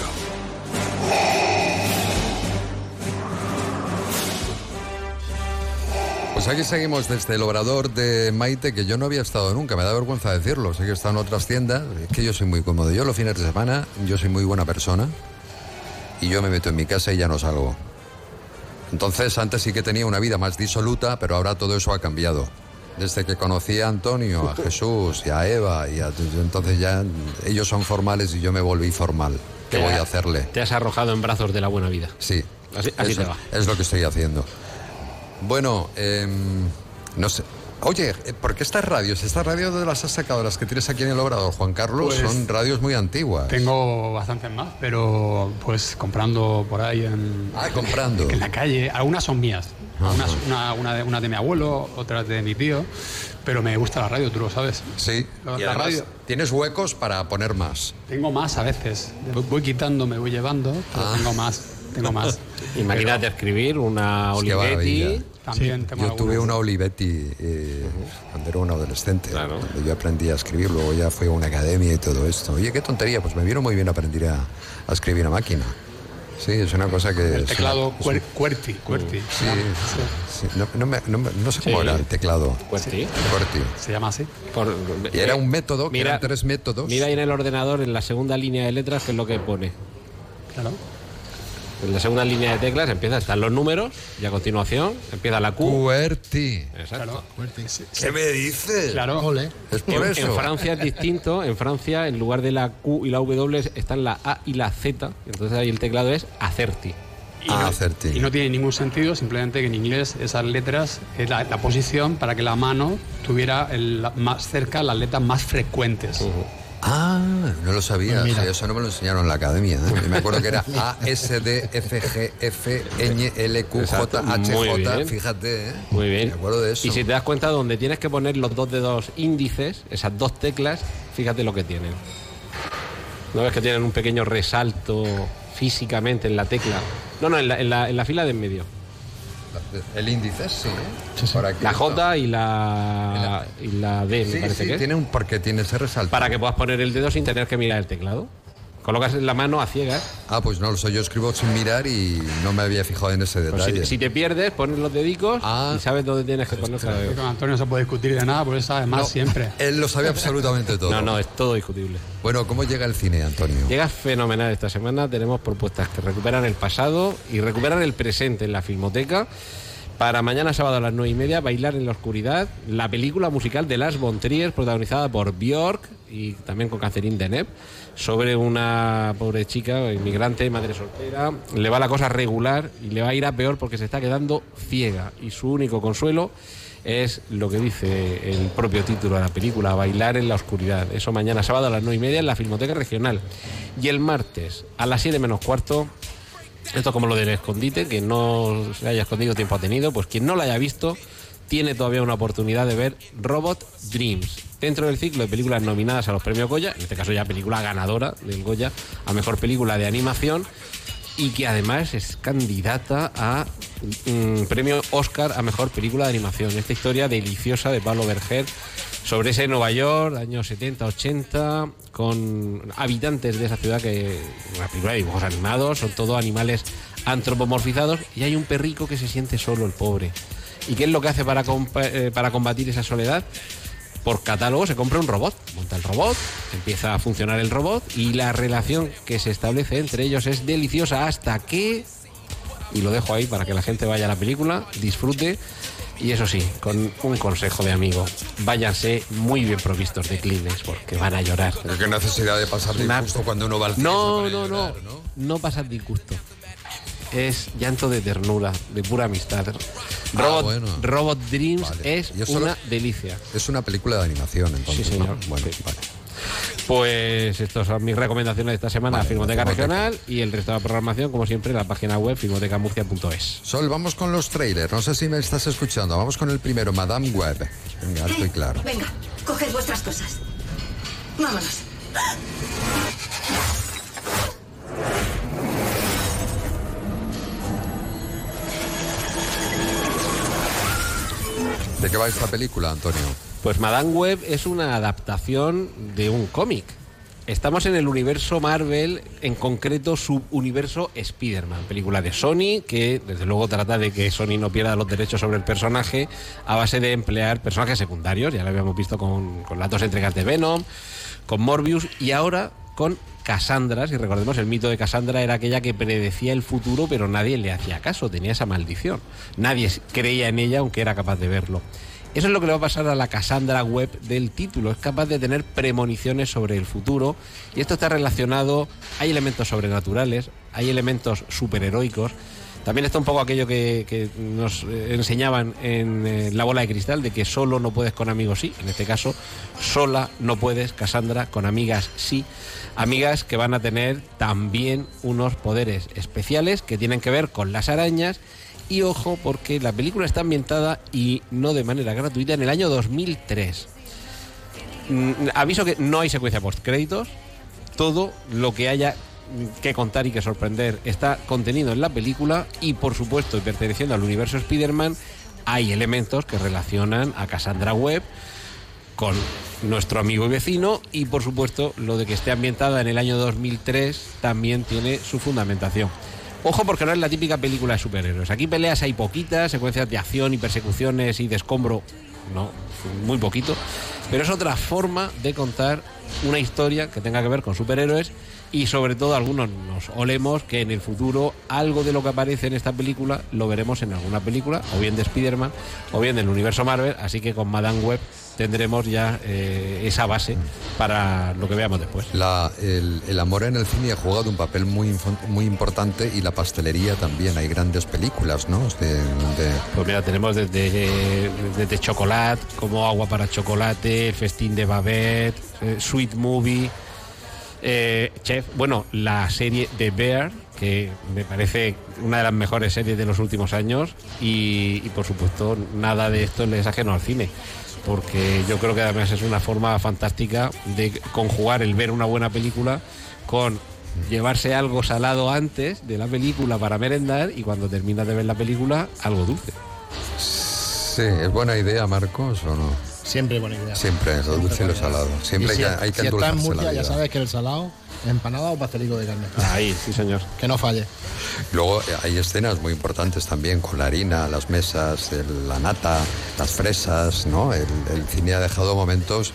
Speaker 3: Pues aquí seguimos desde el obrador de Maite, que yo no había estado nunca, me da vergüenza decirlo. Sé que estado en otras tiendas, es que yo soy muy cómodo. Yo los fines de semana, yo soy muy buena persona y yo me meto en mi casa y ya no salgo. Entonces, antes sí que tenía una vida más disoluta, pero ahora todo eso ha cambiado. Desde que conocí a Antonio, a Jesús y a Eva, y a- entonces ya ellos son formales y yo me volví formal. ¿Qué voy a hacerle?
Speaker 21: Te has arrojado en brazos de la buena vida.
Speaker 3: Sí.
Speaker 21: Así, así
Speaker 3: Eso
Speaker 21: te va.
Speaker 3: Es lo que estoy haciendo. Bueno, em, no sé. Oye, eh, ¿por qué estas radios? ¿Estas radios de las has sacado, las que tienes aquí en el Obrador, Juan Carlos?
Speaker 20: Pues,
Speaker 3: son radios muy antiguas.
Speaker 20: Tengo bastantes más, pero pues comprando por ahí en,
Speaker 3: Ah, comprando.
Speaker 20: en la calle. Algunas son mías. Algunas- una, una de, una de mi abuelo, otras de mi tío. Pero me gusta la radio, tú lo sabes.
Speaker 3: Sí.
Speaker 20: La,
Speaker 3: Y
Speaker 20: la radio.
Speaker 3: tienes huecos para poner más.
Speaker 20: Tengo más a veces. Voy- Voy quitando, me voy llevando, pero
Speaker 3: Ah.
Speaker 20: tengo más. Tengo más.
Speaker 21: Imagínate escribir una
Speaker 3: que
Speaker 21: Olivetti.
Speaker 20: También tengo
Speaker 3: Yo tuve una Olivetti eh, cuando era un adolescente, cuando yo aprendí a escribir, luego ya fui a una academia y todo esto. Oye, qué tontería, pues me vino muy bien aprender a, a escribir a máquina. Sí, es una cosa que...
Speaker 20: El
Speaker 3: es
Speaker 20: teclado
Speaker 3: una- es
Speaker 20: cuer-
Speaker 3: un-
Speaker 20: QWERTY. QWERTY.
Speaker 3: Sí, sí, no, no me- no me- no sé cómo
Speaker 21: Sí.
Speaker 3: era el teclado.
Speaker 21: QWERTY.
Speaker 3: QWERTY.
Speaker 20: Se llama así.
Speaker 21: Por-
Speaker 3: Y era
Speaker 21: eh,
Speaker 3: un método, que eran tres métodos.
Speaker 21: Mira ahí en el ordenador, en la segunda línea de letras, que es lo que pone.
Speaker 20: Claro.
Speaker 21: En la segunda línea de teclas empieza, están los números y a continuación empieza la Q.
Speaker 3: QWERTY.
Speaker 21: Exacto.
Speaker 3: ¿Qué me dices?
Speaker 20: Claro.
Speaker 3: Es por
Speaker 21: En,
Speaker 3: eso.
Speaker 21: en Francia es distinto. En Francia, en lugar de la Q y la W, están la A y la Z. Entonces ahí el teclado es Acerti.
Speaker 20: Y no, y no tiene ningún sentido, simplemente que en inglés esas letras es la, la posición para que la mano tuviera el- más cerca las letras más frecuentes.
Speaker 3: Ah, no lo sabía.
Speaker 20: Pues.
Speaker 3: Eso no me lo enseñaron en la academia. ¿eh? Me acuerdo que era A, S, D, F, G, F, Ñ, L, Q, J, H, J. Fíjate, ¿eh?
Speaker 21: Muy bien.
Speaker 3: Me acuerdo de eso.
Speaker 21: Y si te das cuenta, donde tienes que poner los dos dedos índices, esas dos teclas, fíjate lo que tienen. ¿No ves que tienen un pequeño resalto físicamente en la tecla? No, no, en la, en la- en la fila de en medio.
Speaker 3: El índice, sí. Por aquí
Speaker 21: La. J y la, y la D, me parece que
Speaker 3: tiene un porque tiene ese resalto.
Speaker 21: Para que puedas poner el dedo sin tener que mirar el teclado. Colocas la mano a ciegas.
Speaker 3: Ah, pues no lo sé. Yo escribo sin mirar y no me había fijado en ese
Speaker 21: Pues
Speaker 3: detalle.
Speaker 21: si, si te pierdes, pones los dedicos y sabes dónde tienes que poner cada.
Speaker 20: Con Antonio no se puede discutir de nada, por eso sabe más
Speaker 3: No,
Speaker 20: siempre.
Speaker 3: Él lo sabe absolutamente todo.
Speaker 21: No, no, es todo discutible.
Speaker 3: Bueno, ¿cómo llega el cine, Antonio?
Speaker 21: Llega fenomenal esta semana. Tenemos propuestas que recuperan el pasado y recuperan el presente en la filmoteca. Para mañana sábado a las nueve y media, Bailar en la Oscuridad, la película musical de Lars von Trier, protagonizada por Björk y también con Catherine Deneuve, sobre una pobre chica, inmigrante, madre soltera. Le va la cosa regular y le va a ir a peor porque se está quedando ciega. Y su único consuelo es lo que dice el propio título de la película, Bailar en la Oscuridad. Eso mañana sábado a las nueve y media en la Filmoteca Regional. Y el martes a las 7 menos cuarto esto es como lo del escondite, que no se haya escondido tiempo ha tenido, pues quien no lo haya visto tiene todavía una oportunidad de ver Robot Dreams. Dentro del ciclo de películas nominadas a los premios Goya, en este caso ya película ganadora del Goya a mejor película de animación, y que además es candidata a mm, premio Oscar a mejor película de animación. Esta historia deliciosa de Pablo Berger sobre ese Nueva York, años 70, 80, con habitantes de esa ciudad que una película de dibujos animados, son todos animales antropomorfizados y hay un perrico que se siente solo, el pobre. ¿Y qué es lo que hace para, eh, para combatir esa soledad? Por catálogo se compra un robot, monta el robot, empieza a funcionar el robot y la relación que se establece entre ellos es deliciosa hasta que, y lo dejo ahí para que la gente vaya a la película, disfrute y eso sí, con un consejo de amigo, váyanse muy bien provistos de clines porque van a llorar.
Speaker 3: Qué necesidad de pasar disgusto cuando uno va al cine.
Speaker 21: No, no, no,
Speaker 3: llorar,
Speaker 21: no pasas disgusto. Es llanto de ternura, de pura amistad.
Speaker 3: Ah,
Speaker 21: Robot,
Speaker 3: bueno.
Speaker 21: Robot Dreams es
Speaker 3: solo-
Speaker 21: una delicia.
Speaker 3: Es una película de animación, entonces.
Speaker 21: Sí,
Speaker 3: ¿no?
Speaker 21: señor.
Speaker 3: Bueno, vale.
Speaker 21: Pues estas son mis recomendaciones de esta semana
Speaker 3: Vale,
Speaker 21: a Filmoteca. Regional y el resto de la programación, como siempre, en la página web filmotecamurcia.es.
Speaker 3: Sol, vamos con los trailers. No sé si me estás escuchando. Vamos con el primero, Madame Web. Venga, alto y claro.
Speaker 29: Venga, coged vuestras cosas. Vámonos.
Speaker 3: ¿De qué va esta película, Antonio?
Speaker 21: Pues Madame Web es una adaptación de un cómic. Estamos en el universo Marvel, en concreto subuniverso Spider-Man, película de Sony que desde luego trata de que Sony no pierda los derechos sobre el personaje a base de emplear personajes secundarios, ya lo habíamos visto con, con las dos entregas de Venom, con Morbius y ahora con Cassandra, si recordemos el mito de Cassandra era aquella que predecía el futuro pero nadie le hacía caso, tenía esa maldición, nadie creía en ella aunque era capaz de verlo. Eso es lo que le va a pasar a la Cassandra web del título. Es capaz de tener premoniciones sobre el futuro. Y esto está relacionado. Hay elementos sobrenaturales, hay elementos superheroicos. También está un poco aquello que, nos eh, enseñaban en eh, La Bola de Cristal, de que solo no puedes con amigos sí. En este caso, sola no puedes, Cassandra, con amigas sí. Amigas que van a tener también unos poderes especiales que tienen que ver con las arañas. Y ojo, porque la película está ambientada y no de manera gratuita en el año 2003. Mm, aviso que no hay secuencia post créditos. Todo lo que haya que contar y que sorprender está contenido en la película y por supuesto perteneciendo al universo Spider-Man hay elementos que relacionan a Cassandra Webb con nuestro amigo y vecino y por supuesto lo de que esté ambientada en el año 2003 también tiene su fundamentación. Ojo porque no es la típica película de superhéroes. Aquí peleas hay poquitas, secuencias de acción y persecuciones y de escombro, no, muy poquito. Pero es otra forma de contar una historia que tenga que ver con superhéroes y sobre todo algunos nos olemos que en el futuro algo de lo que aparece en esta película lo veremos en alguna película, o bien de Spider-Man, o bien del universo Marvel, así que con Madame Web tendremos ya eh, esa base para lo que veamos después.
Speaker 3: La- el, el amor en el cine ha jugado un papel muy, muy importante y la pastelería también. Hay grandes películas, ¿no? De- de-
Speaker 21: Pues mira, tenemos desde, desde chocolate, como agua para chocolate, el festín de Babette, eh, Sweet Movie, eh, Chef, bueno, la serie de Bear, que me parece una de las mejores series de los últimos años, y, por supuesto nada de esto le es ajeno al cine. Porque yo creo que además es una forma fantástica de conjugar el ver una buena película con llevarse algo salado antes de la película para merendar y cuando terminas de ver la película algo dulce.
Speaker 3: Sí, es buena idea, Marcos, ¿o no?
Speaker 13: Siempre buena idea.
Speaker 3: Siempre, lo dulce y lo salado. Siempre
Speaker 13: si,
Speaker 3: hay que, hay que
Speaker 13: si está en
Speaker 3: la
Speaker 13: Murcia, ya sabes que el salado, empanada o pastelico de carne.
Speaker 21: Ahí, sí, señor.
Speaker 13: Que no falle.
Speaker 3: Luego eh, hay escenas muy importantes también con la harina, las mesas, el- la nata, las fresas, ¿no? El, el cine ha dejado momentos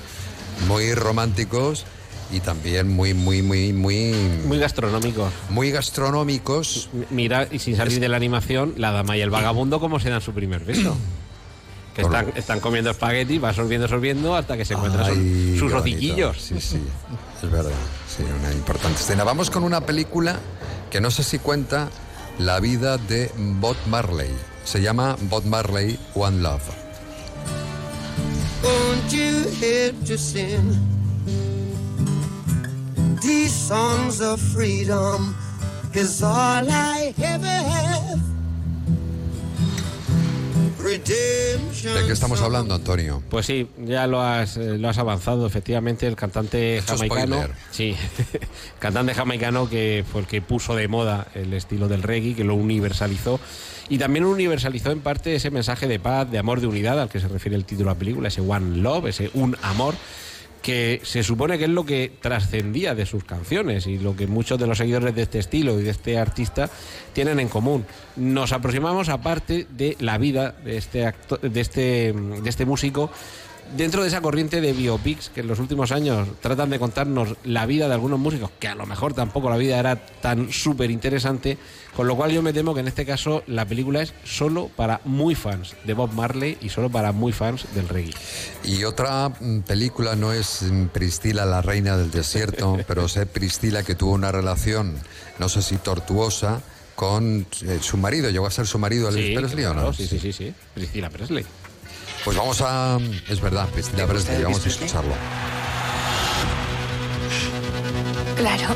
Speaker 3: muy románticos y también muy, muy, muy, muy...
Speaker 21: Muy gastronómicos.
Speaker 3: Muy gastronómicos.
Speaker 21: Mira, y sin salir de la animación, la dama y el vagabundo, ¿cómo se dan su primer beso? Que están, están comiendo espagueti, va sorbiendo, sorbiendo, hasta que se encuentran sus-
Speaker 3: Ay,
Speaker 21: sus rodiquillos.
Speaker 3: Sí, sí, es verdad. Sí, una importante escena. Vamos con una película que no sé si cuenta la vida de Bob Marley. Se llama Bob Marley One Love.
Speaker 30: Won't you help to sing these songs of freedom? Is all I ever have.
Speaker 3: ¿De qué estamos hablando, Antonio?
Speaker 21: Pues sí, ya lo has, eh, lo has avanzado, efectivamente, el cantante
Speaker 3: Mucho
Speaker 21: jamaicano.
Speaker 3: spoiler.
Speaker 21: Sí, cantante jamaicano que fue el que puso de moda el estilo del reggae, que lo universalizó. Y también universalizó en parte ese mensaje de paz, de amor, de unidad al que se refiere el título de la película, ese One Love, ese Un Amor, que se supone que es lo que trascendía de sus canciones y lo que muchos de los seguidores de este estilo y de este artista tienen en común. Nos aproximamos a parte de la vida de este, de este, de este músico dentro de esa corriente de biopics que en los últimos años tratan de contarnos la vida de algunos músicos, que a lo mejor tampoco la vida era tan súper interesante, con lo cual yo me temo que en este caso la película es solo para muy fans de Bob Marley y solo para muy fans del reggae.
Speaker 3: Y otra mm, película no es mm, Priscila, la reina del desierto, pero sé Priscila que tuvo una relación, no sé si tortuosa, con eh, su marido. ¿Llegó a ser su marido Elvis
Speaker 21: Sí,
Speaker 3: Presley o
Speaker 21: claro,
Speaker 3: no?
Speaker 21: Sí, sí, sí, sí. Priscila Presley.
Speaker 3: Pues vamos a... Es verdad, Priscila
Speaker 21: ¿Te gusta
Speaker 3: Presley, vamos a escucharlo.
Speaker 29: Claro.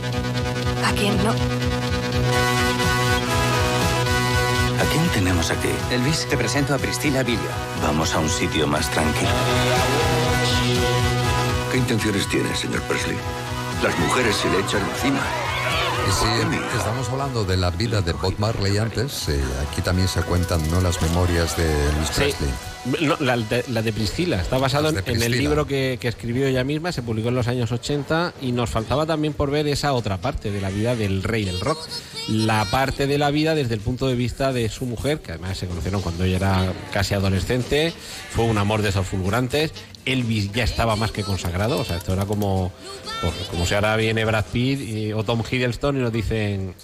Speaker 29: ¿A quién no?
Speaker 31: ¿A quién tenemos aquí? Elvis, te presento a Priscila Villa. Vamos a un sitio más tranquilo.
Speaker 32: ¿Qué intenciones tiene, señor Presley? Las mujeres se le echan encima.
Speaker 3: Y si estamos hablando de la vida de Bob Marley antes, eh, aquí también se cuentan ¿no? las memorias de Elvis
Speaker 21: Sí.
Speaker 3: Presley.
Speaker 21: No, la, de, la de Priscila. Está basado en, el libro que, que escribió ella misma, se publicó en los años 80 y nos faltaba también por ver esa otra parte de la vida del rey del rock. La parte de la vida desde el punto de vista de su mujer, que además se conocieron cuando ella era casi adolescente, fue un amor de esos fulgurantes. Elvis ya estaba más que consagrado, o sea, esto era como, pues, como si ahora viene Brad Pitt y- o Tom Hiddleston y nos dicen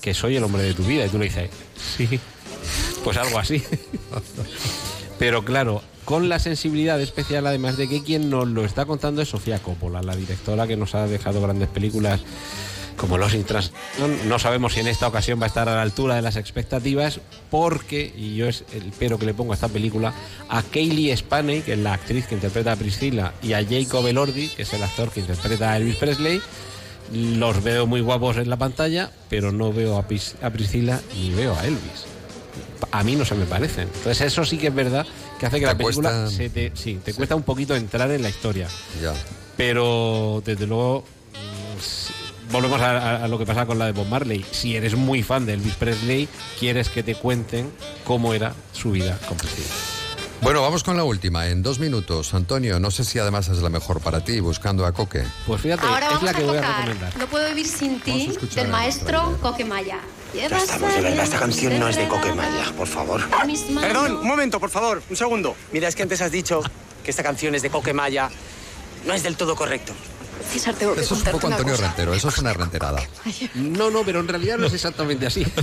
Speaker 21: que soy el hombre de tu vida y tú le dices, sí, pues algo así. Pero claro, con la sensibilidad especial, además de que quien nos lo está contando es Sofía Coppola, la directora que nos ha dejado grandes películas como los Intras. No, sabemos si en esta ocasión va a estar a la altura de las expectativas, porque, y yo es el pero que le pongo a esta película, a Kaylee Spaney, que es la actriz que interpreta a Priscilla, y a Jacob Elordi, que es el actor que interpreta a Elvis Presley, los veo muy guapos en la pantalla, pero no veo a, Pris- a Priscilla ni veo a Elvis. A mí no se me parecen. Entonces eso sí que es verdad que hace que
Speaker 3: Te
Speaker 21: la película
Speaker 3: cuesta-
Speaker 21: se te, sí, te cuesta un poquito entrar en la historia.
Speaker 3: Ya.
Speaker 21: Pero desde luego volvemos a, a- a lo que pasa con la de Bob Marley. Si eres muy fan de Elvis Presley, quieres que te cuenten cómo era su vida con Priscilla.
Speaker 3: Bueno, vamos con la última, en dos minutos. Antonio, no sé si además es la mejor para ti, buscando a Coque.
Speaker 21: Pues fíjate,
Speaker 33: Ahora
Speaker 21: es la
Speaker 33: a
Speaker 21: que voy a recomendar.
Speaker 33: No puedo vivir sin ti, del
Speaker 3: el
Speaker 33: maestro Coquemaya.
Speaker 34: Ya estamos, de verdad, esta canción no es de Coquemaya, por favor.
Speaker 33: Perdón,
Speaker 34: un momento, por favor, un segundo. Mira, es que antes has dicho que esta canción es de Coquemaya. No es del todo correcto.
Speaker 33: César, tengo que
Speaker 3: Eso es un poco Antonio
Speaker 33: cosa.
Speaker 3: Rentero, eso es una renterada.
Speaker 21: No, no, pero en realidad no es exactamente así.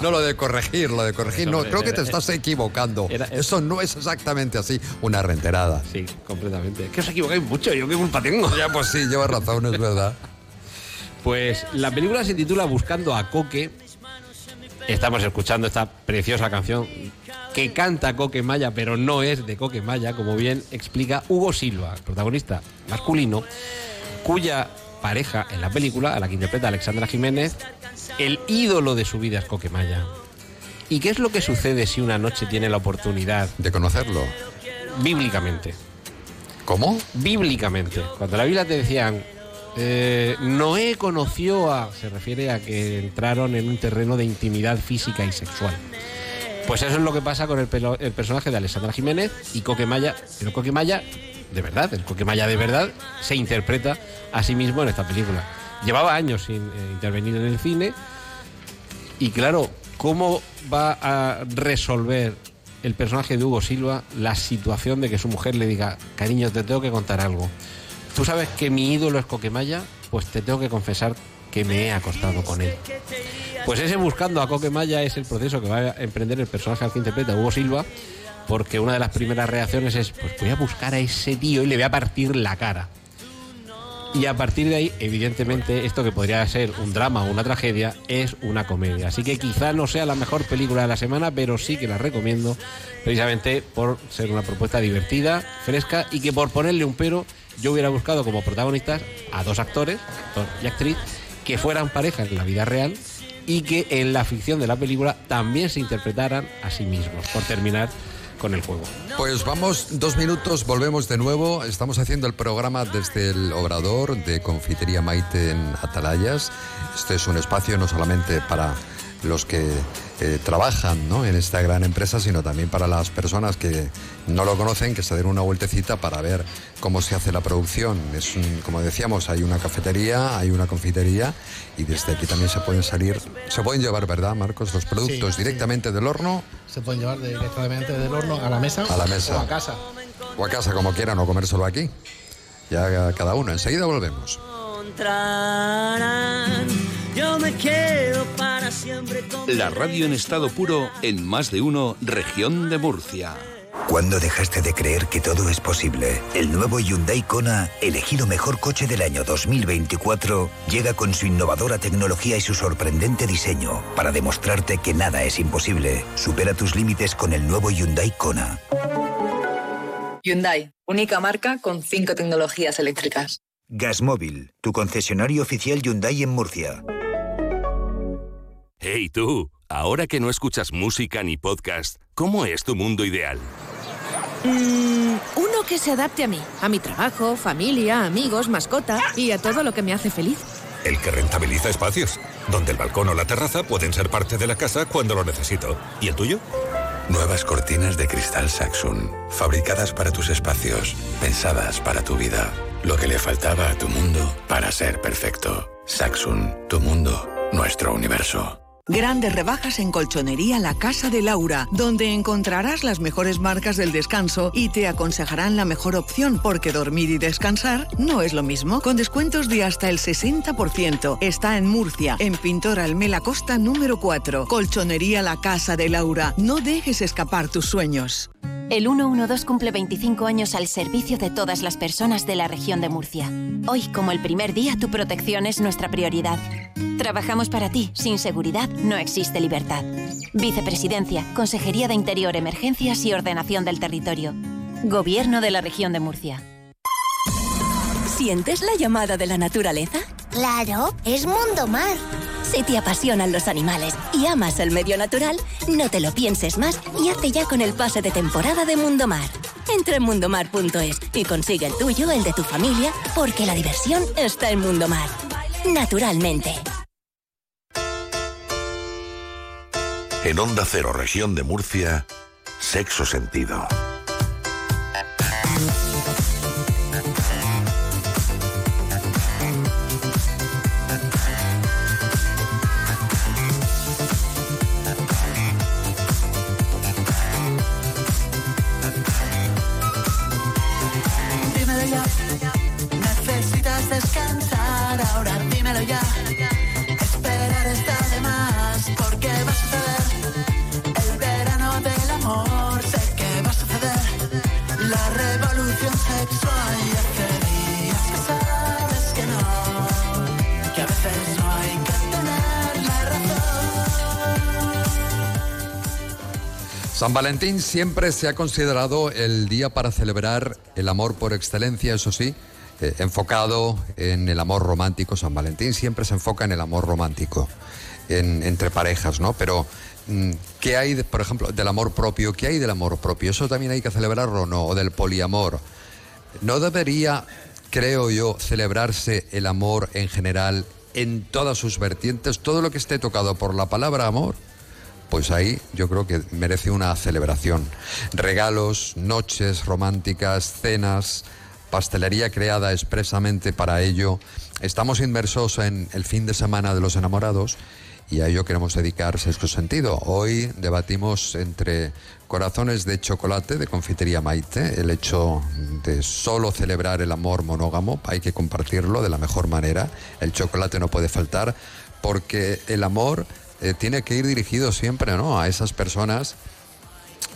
Speaker 3: No, lo de corregir, lo de corregir, no, creo que te estás equivocando. Eso no es exactamente así, una renterada.
Speaker 21: Sí, completamente. Es que os equivocáis mucho, yo qué culpa tengo.
Speaker 3: Ya, pues sí, llevas razón, es verdad.
Speaker 21: Pues la película se titula Buscando a Coque. Estamos escuchando esta preciosa canción que canta Coque Maya, pero no es de Coque Maya, como bien explica Hugo Silva, protagonista masculino, cuya pareja en la película, a la que interpreta Alexandra Jiménez, el ídolo de su vida es Coque Maya. ¿Y qué es lo que sucede si una noche tiene la oportunidad
Speaker 3: de conocerlo?
Speaker 21: Bíblicamente.
Speaker 3: ¿Cómo?
Speaker 21: Bíblicamente. Cuando la Biblia te decían, eh, Noé conoció a. se refiere a que entraron en un terreno de intimidad física y sexual. Pues eso es lo que pasa con el, pelo- el personaje de Alessandra Jiménez y Coquemaya. Pero Coquemaya, de verdad, el Coquemaya de verdad, se interpreta a sí mismo en esta película. Llevaba años sin eh, intervenir en el cine. Y claro, ¿cómo va a resolver el personaje de Hugo Silva la situación de que su mujer le diga, cariño, te tengo que contar algo? Tú sabes que mi ídolo es Coquemaya, pues te tengo que confesar que me he acostado con él. Pues ese buscando a Coquemaya es el proceso que va a emprender el personaje al que interpreta Hugo Silva, porque una de las primeras reacciones es, pues voy a buscar a ese tío y le voy a partir la cara. Y a partir de ahí, evidentemente, esto que podría ser un drama o una tragedia es una comedia. Así que quizá no sea la mejor película de la semana, pero sí que la recomiendo precisamente por ser una propuesta divertida, fresca y que por ponerle un pero, yo hubiera buscado como protagonistas a dos actores, actor y actriz, que fueran pareja en la vida real y que en la ficción de la película también se interpretaran a sí mismos, por terminar con el.
Speaker 3: Pues vamos, dos minutos, volvemos de nuevo. Estamos haciendo el programa desde el Obrador de Confitería Maite en Atalayas. Este es un espacio no solamente para los que eh, trabajan ¿no? en esta gran empresa, sino también para las personas que no lo conocen, que se den una vueltecita para ver cómo se hace la producción. Es un- como decíamos, hay una cafetería, hay una confitería y desde aquí también se pueden salir, se pueden llevar, ¿verdad, Marcos? Los productos
Speaker 13: Sí, sí.
Speaker 3: directamente del horno
Speaker 13: Se pueden llevar directamente del horno a la mesa,
Speaker 3: A la mesa.
Speaker 13: o a casa.
Speaker 3: o a casa como quieran o comérselo aquí. Ya cada uno. Enseguida volvemos.
Speaker 35: Yo me quedo para
Speaker 11: La radio en estado puro en más de uno, región de Murcia.
Speaker 36: ¿Cuándo dejaste de creer que todo es posible? El nuevo Hyundai Kona, elegido mejor coche del año 2024, llega con su innovadora tecnología y su sorprendente diseño para demostrarte que nada es imposible. Supera tus límites con el nuevo Hyundai Kona.
Speaker 37: Hyundai, única marca con cinco tecnologías eléctricas.
Speaker 36: Gasmóvil, tu concesionario oficial Hyundai en Murcia.
Speaker 38: Hey tú, ahora que no escuchas música ni podcast, ¿cómo es tu mundo ideal?
Speaker 39: Mm, uno que se adapte a mí, a mi trabajo, familia, amigos, mascota y a todo lo que me hace feliz.
Speaker 40: El que rentabiliza espacios, donde el balcón o la terraza pueden ser parte de la casa cuando lo necesito. ¿Y el tuyo?
Speaker 41: Nuevas cortinas de cristal Saxon, fabricadas para tus espacios, pensadas para tu vida. Lo que le faltaba a tu mundo para ser perfecto. Saxon, tu mundo, nuestro universo.
Speaker 42: Grandes rebajas en Colchonería La Casa de Laura, donde encontrarás las mejores marcas del descanso y te aconsejarán la mejor opción, porque dormir y descansar no es lo mismo. Con descuentos de hasta el 60%. Está en Murcia, en Pintor Almela Costa número 4. Colchonería La Casa de Laura. No dejes escapar tus sueños.
Speaker 43: El 112 cumple 25 años al servicio de todas las personas de la región de Murcia. Hoy, como el primer día, tu protección es nuestra prioridad. Trabajamos para ti. Sin seguridad no existe libertad. Vicepresidencia, Consejería de Interior, Emergencias y Ordenación del Territorio. Gobierno de la región de Murcia.
Speaker 44: ¿Sientes la llamada de la naturaleza?
Speaker 45: Claro, es Mundo Mar.
Speaker 44: Si te apasionan los animales y amas el medio natural, no te lo pienses más y hazte ya con el pase de temporada de Mundo Mar. Entra en mundomar.es y consigue el tuyo, el de tu familia, porque la diversión está en Mundo Mar. Naturalmente.
Speaker 2: En Onda Cero, región de Murcia, sexo sentido.
Speaker 3: San Valentín siempre se ha considerado el día para celebrar el amor por excelencia, eso sí, eh, enfocado en el amor romántico. San Valentín siempre se enfoca en el amor romántico en- entre parejas, ¿no? Pero, mm, ¿qué hay, por ejemplo, del amor propio? ¿Qué hay del amor propio? ¿Eso también hay que celebrarlo o no? ¿O del poliamor? ¿No debería, creo yo, celebrarse el amor en general en todas sus vertientes? Todo lo que esté tocado por la palabra amor pues ahí yo creo que merece una celebración. Regalos, noches románticas, cenas, pastelería creada expresamente para ello. Estamos inmersos en el fin de semana de los enamorados y a ello queremos dedicar sexto sentido. Hoy debatimos entre corazones de chocolate de confitería Maite, el hecho de solo celebrar el amor monógamo, hay que compartirlo de la mejor manera. El chocolate no puede faltar porque el amor eh, tiene que ir dirigido siempre ¿no? a esas personas,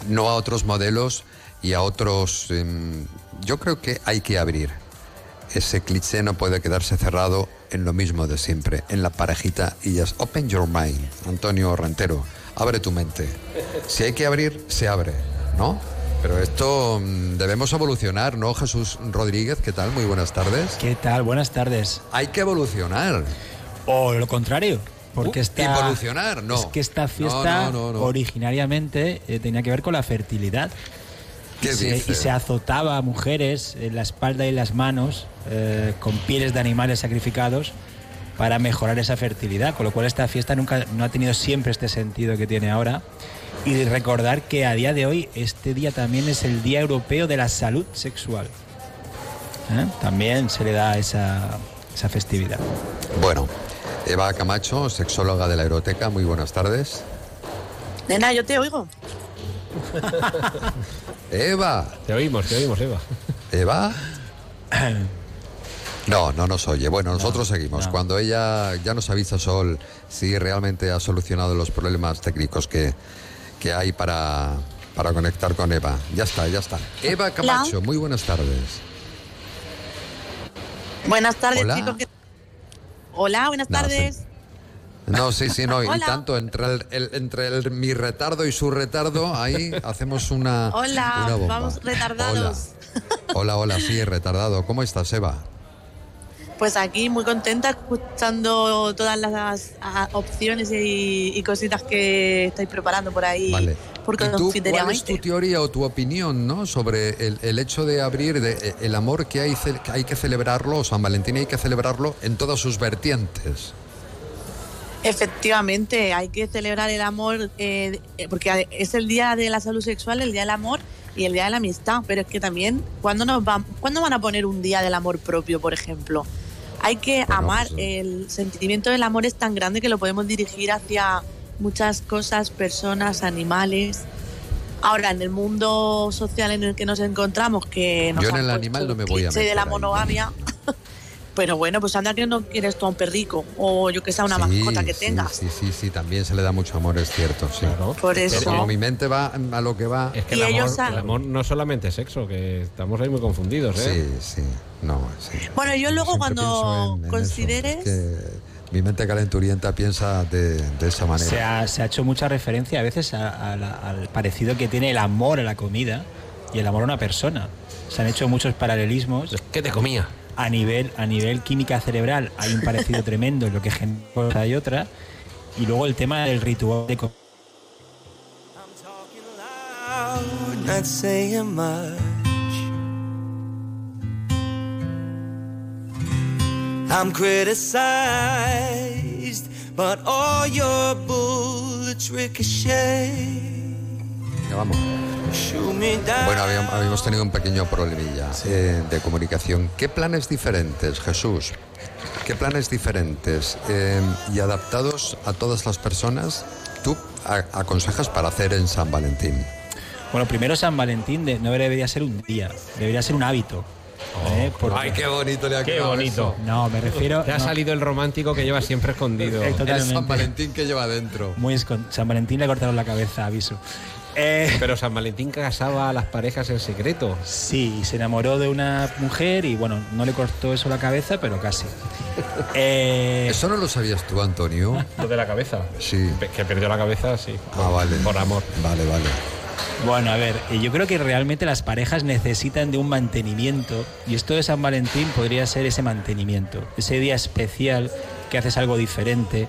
Speaker 3: no a otros modelos y a otros... em, yo creo que hay que abrir. Ese cliché no puede quedarse cerrado en lo mismo de siempre, en la parejita y ya. Open your mind, Antonio Rentero. Abre tu mente. Si hay que abrir, se abre, ¿no? Pero esto mm, debemos evolucionar, ¿no, Jesús Rodríguez? ¿Qué tal? Muy buenas tardes.
Speaker 46: ¿Qué tal? Buenas tardes.
Speaker 3: Hay que evolucionar.
Speaker 46: O lo contrario. Porque
Speaker 3: Uh,
Speaker 46: esta,
Speaker 3: evolucionar, no.
Speaker 46: Es que esta fiesta
Speaker 3: No, no, no,
Speaker 46: originariamente eh, tenía que ver con la fertilidad.
Speaker 3: ¿Qué
Speaker 46: y, se,
Speaker 3: dice?
Speaker 46: y se azotaba a mujeres en la espalda y las manos eh, con pieles de animales sacrificados para mejorar esa fertilidad. Con lo cual esta fiesta nunca no ha tenido siempre este sentido que tiene ahora. Y recordar que a día de hoy este día también es el Día Europeo de la Salud Sexual. ¿Eh? También se le da esa, esa festividad.
Speaker 3: Bueno, Eva Camacho, sexóloga de la Aeroteca, muy buenas tardes.
Speaker 47: Nena, yo te oigo.
Speaker 3: Eva.
Speaker 21: Te oímos, te oímos, Eva.
Speaker 3: Eva. No, no nos oye. Bueno, nosotros seguimos. Cuando ella ya nos avisa Sol si realmente ha solucionado los problemas técnicos que, que hay para, para conectar con Eva. Ya está, ya está. Eva Camacho, muy buenas tardes.
Speaker 47: Buenas tardes,
Speaker 3: Hola.
Speaker 47: chicos. ¿Qué- Hola, buenas
Speaker 3: No,
Speaker 47: tardes.
Speaker 3: No, sí, sí, no. Y
Speaker 47: Hola.
Speaker 3: tanto entre, el, el- entre el- mi retardo y su retardo, ahí hacemos una,
Speaker 47: Hola,
Speaker 3: una bomba.
Speaker 47: vamos retardados.
Speaker 3: Hola, hola, sí, retardado. ¿Cómo estás, Eva?
Speaker 47: Pues aquí muy contenta escuchando todas las opciones y, y cositas que estáis preparando por ahí.
Speaker 3: Vale.
Speaker 47: Por
Speaker 3: ¿Y tú,
Speaker 47: confitería
Speaker 3: ¿Cuál es tu teoría o tu opinión ¿no? sobre el, el hecho de abrir de, eh, el amor que hay, que hay que celebrarlo, San Valentín hay que celebrarlo en todas sus vertientes?
Speaker 47: Efectivamente, hay que celebrar el amor eh, eh, porque es el día de la salud sexual, el día del amor y el día de la amistad. Pero es que también, ¿cuándo, nos van, ¿cuándo van a poner un día del amor propio, por ejemplo? Hay que amar. El sentimiento del amor es tan grande que lo podemos dirigir hacia muchas cosas, personas, animales. Ahora, en el mundo social en el que nos encontramos, que nos
Speaker 3: Yo en el animal no me voy a
Speaker 47: cliché de
Speaker 3: meter
Speaker 47: la monogamia, Pero bueno, pues anda que no quieres tú a un perrico o yo que sea una
Speaker 3: Sí,
Speaker 47: mascota que
Speaker 3: sí,
Speaker 47: tengas.
Speaker 3: Sí, sí, sí, también se le da mucho amor, es cierto, sí.
Speaker 47: Por
Speaker 3: Pero
Speaker 47: eso.
Speaker 3: como mi mente va a lo que va...
Speaker 21: Es que
Speaker 47: Y
Speaker 21: el amor, el amor no solamente es sexo, que estamos ahí muy confundidos, ¿eh?
Speaker 3: Sí, sí, no, sí.
Speaker 47: Bueno, yo luego cuando
Speaker 3: en eso,
Speaker 47: consideres...
Speaker 3: Que mi mente calenturienta piensa de, de esa manera.
Speaker 46: Se ha, se ha hecho mucha referencia a veces a- a la- al parecido que tiene el amor a la comida y el amor a una persona. Se han hecho muchos paralelismos.
Speaker 21: ¿Qué te comía?
Speaker 46: A nivel, a nivel química cerebral hay un parecido tremendo en lo que genera una cosa y otra. Y luego el tema del ritual de comida.
Speaker 35: I'm criticized, but all your bullets ricochet.
Speaker 3: Ya vamos. Bueno, habíamos, tenido un pequeño problemilla eh, de comunicación. ¿Qué planes diferentes, Jesús? ¿Qué planes diferentes eh, y adaptados a todas las personas tú aconsejas para hacer en San Valentín?
Speaker 46: Bueno, primero San Valentín de- no debería ser un día, debería ser un hábito. ¿Eh? Porque-
Speaker 3: Ay, qué bonito le ha
Speaker 21: Qué
Speaker 3: quedado
Speaker 21: bonito.
Speaker 46: No, me refiero.
Speaker 21: Te ha
Speaker 46: no.
Speaker 21: salido el romántico que lleva siempre escondido.
Speaker 46: Eh, totalmente.
Speaker 3: El San Valentín que lleva dentro.
Speaker 46: Muy escon- San Valentín le cortaron la cabeza, aviso. Eh,
Speaker 21: Pero San Valentín casaba a las parejas en secreto.
Speaker 46: Sí, se enamoró de una mujer y bueno, no le cortó eso la cabeza, pero casi. Eh,
Speaker 3: ¿Eso no lo sabías tú, Antonio?
Speaker 21: Lo de la cabeza.
Speaker 3: Sí.
Speaker 21: Que perdió la cabeza, sí.
Speaker 3: Ah, vale.
Speaker 21: Por amor.
Speaker 3: Vale, vale.
Speaker 46: Bueno, a ver, eh, yo creo que realmente las parejas necesitan de un mantenimiento y esto de San Valentín podría ser ese mantenimiento, ese día especial que haces algo diferente,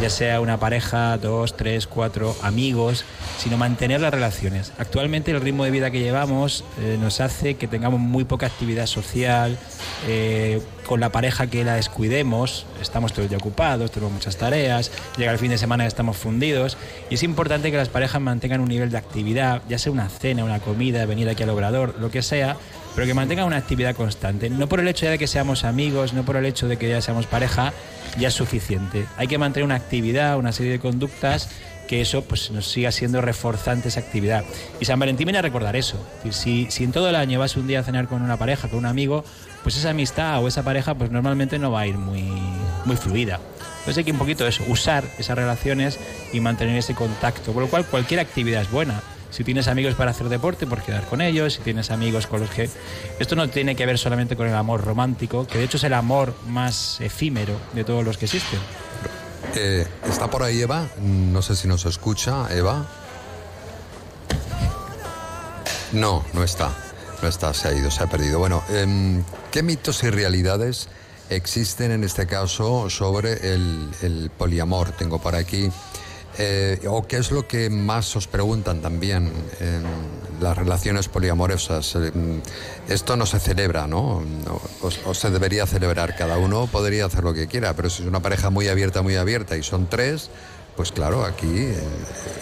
Speaker 46: ya sea una pareja, dos, tres, cuatro, amigos, sino mantener las relaciones. Actualmente el ritmo de vida que llevamos eh, nos hace que tengamos muy poca actividad social, eh, con la pareja que la descuidemos, estamos todo el día ocupados, tenemos muchas tareas, llega el fin de semana y estamos fundidos, y es importante que las parejas mantengan un nivel de actividad, ya sea una cena, una comida, venir aquí al obrador, lo que sea, pero que mantengan una actividad constante. No por el hecho ya de que seamos amigos, no por el hecho de que ya seamos pareja, ya es suficiente. Hay que mantener una actividad, una serie de conductas que eso pues nos siga siendo reforzante esa actividad. Y San Valentín viene a recordar eso. Si, si en todo el año vas un día a cenar con una pareja, con un amigo, pues esa amistad o esa pareja pues normalmente no va a ir muy, muy fluida. Entonces hay que un poquito eso, usar esas relaciones y mantener ese contacto. Por lo cual cualquier actividad es buena. Si tienes amigos para hacer deporte, por quedar con ellos. Si tienes amigos con los que... Esto no tiene que ver solamente con el amor romántico, que de hecho es el amor más efímero de todos los que existen.
Speaker 3: Eh, ¿Está por ahí Eva? No sé si nos escucha, Eva. No, no está. No está, se ha ido, se ha perdido. Bueno, em, ¿qué mitos y realidades existen en este caso sobre el, el poliamor? Tengo por aquí. Eh, ¿O qué es lo que más os preguntan también en las relaciones poliamorosas? Eh, esto no se celebra, ¿no? O, se debería celebrar. Cada uno podría hacer lo que quiera, pero si es una pareja muy abierta, muy abierta y son tres, pues claro, aquí eh,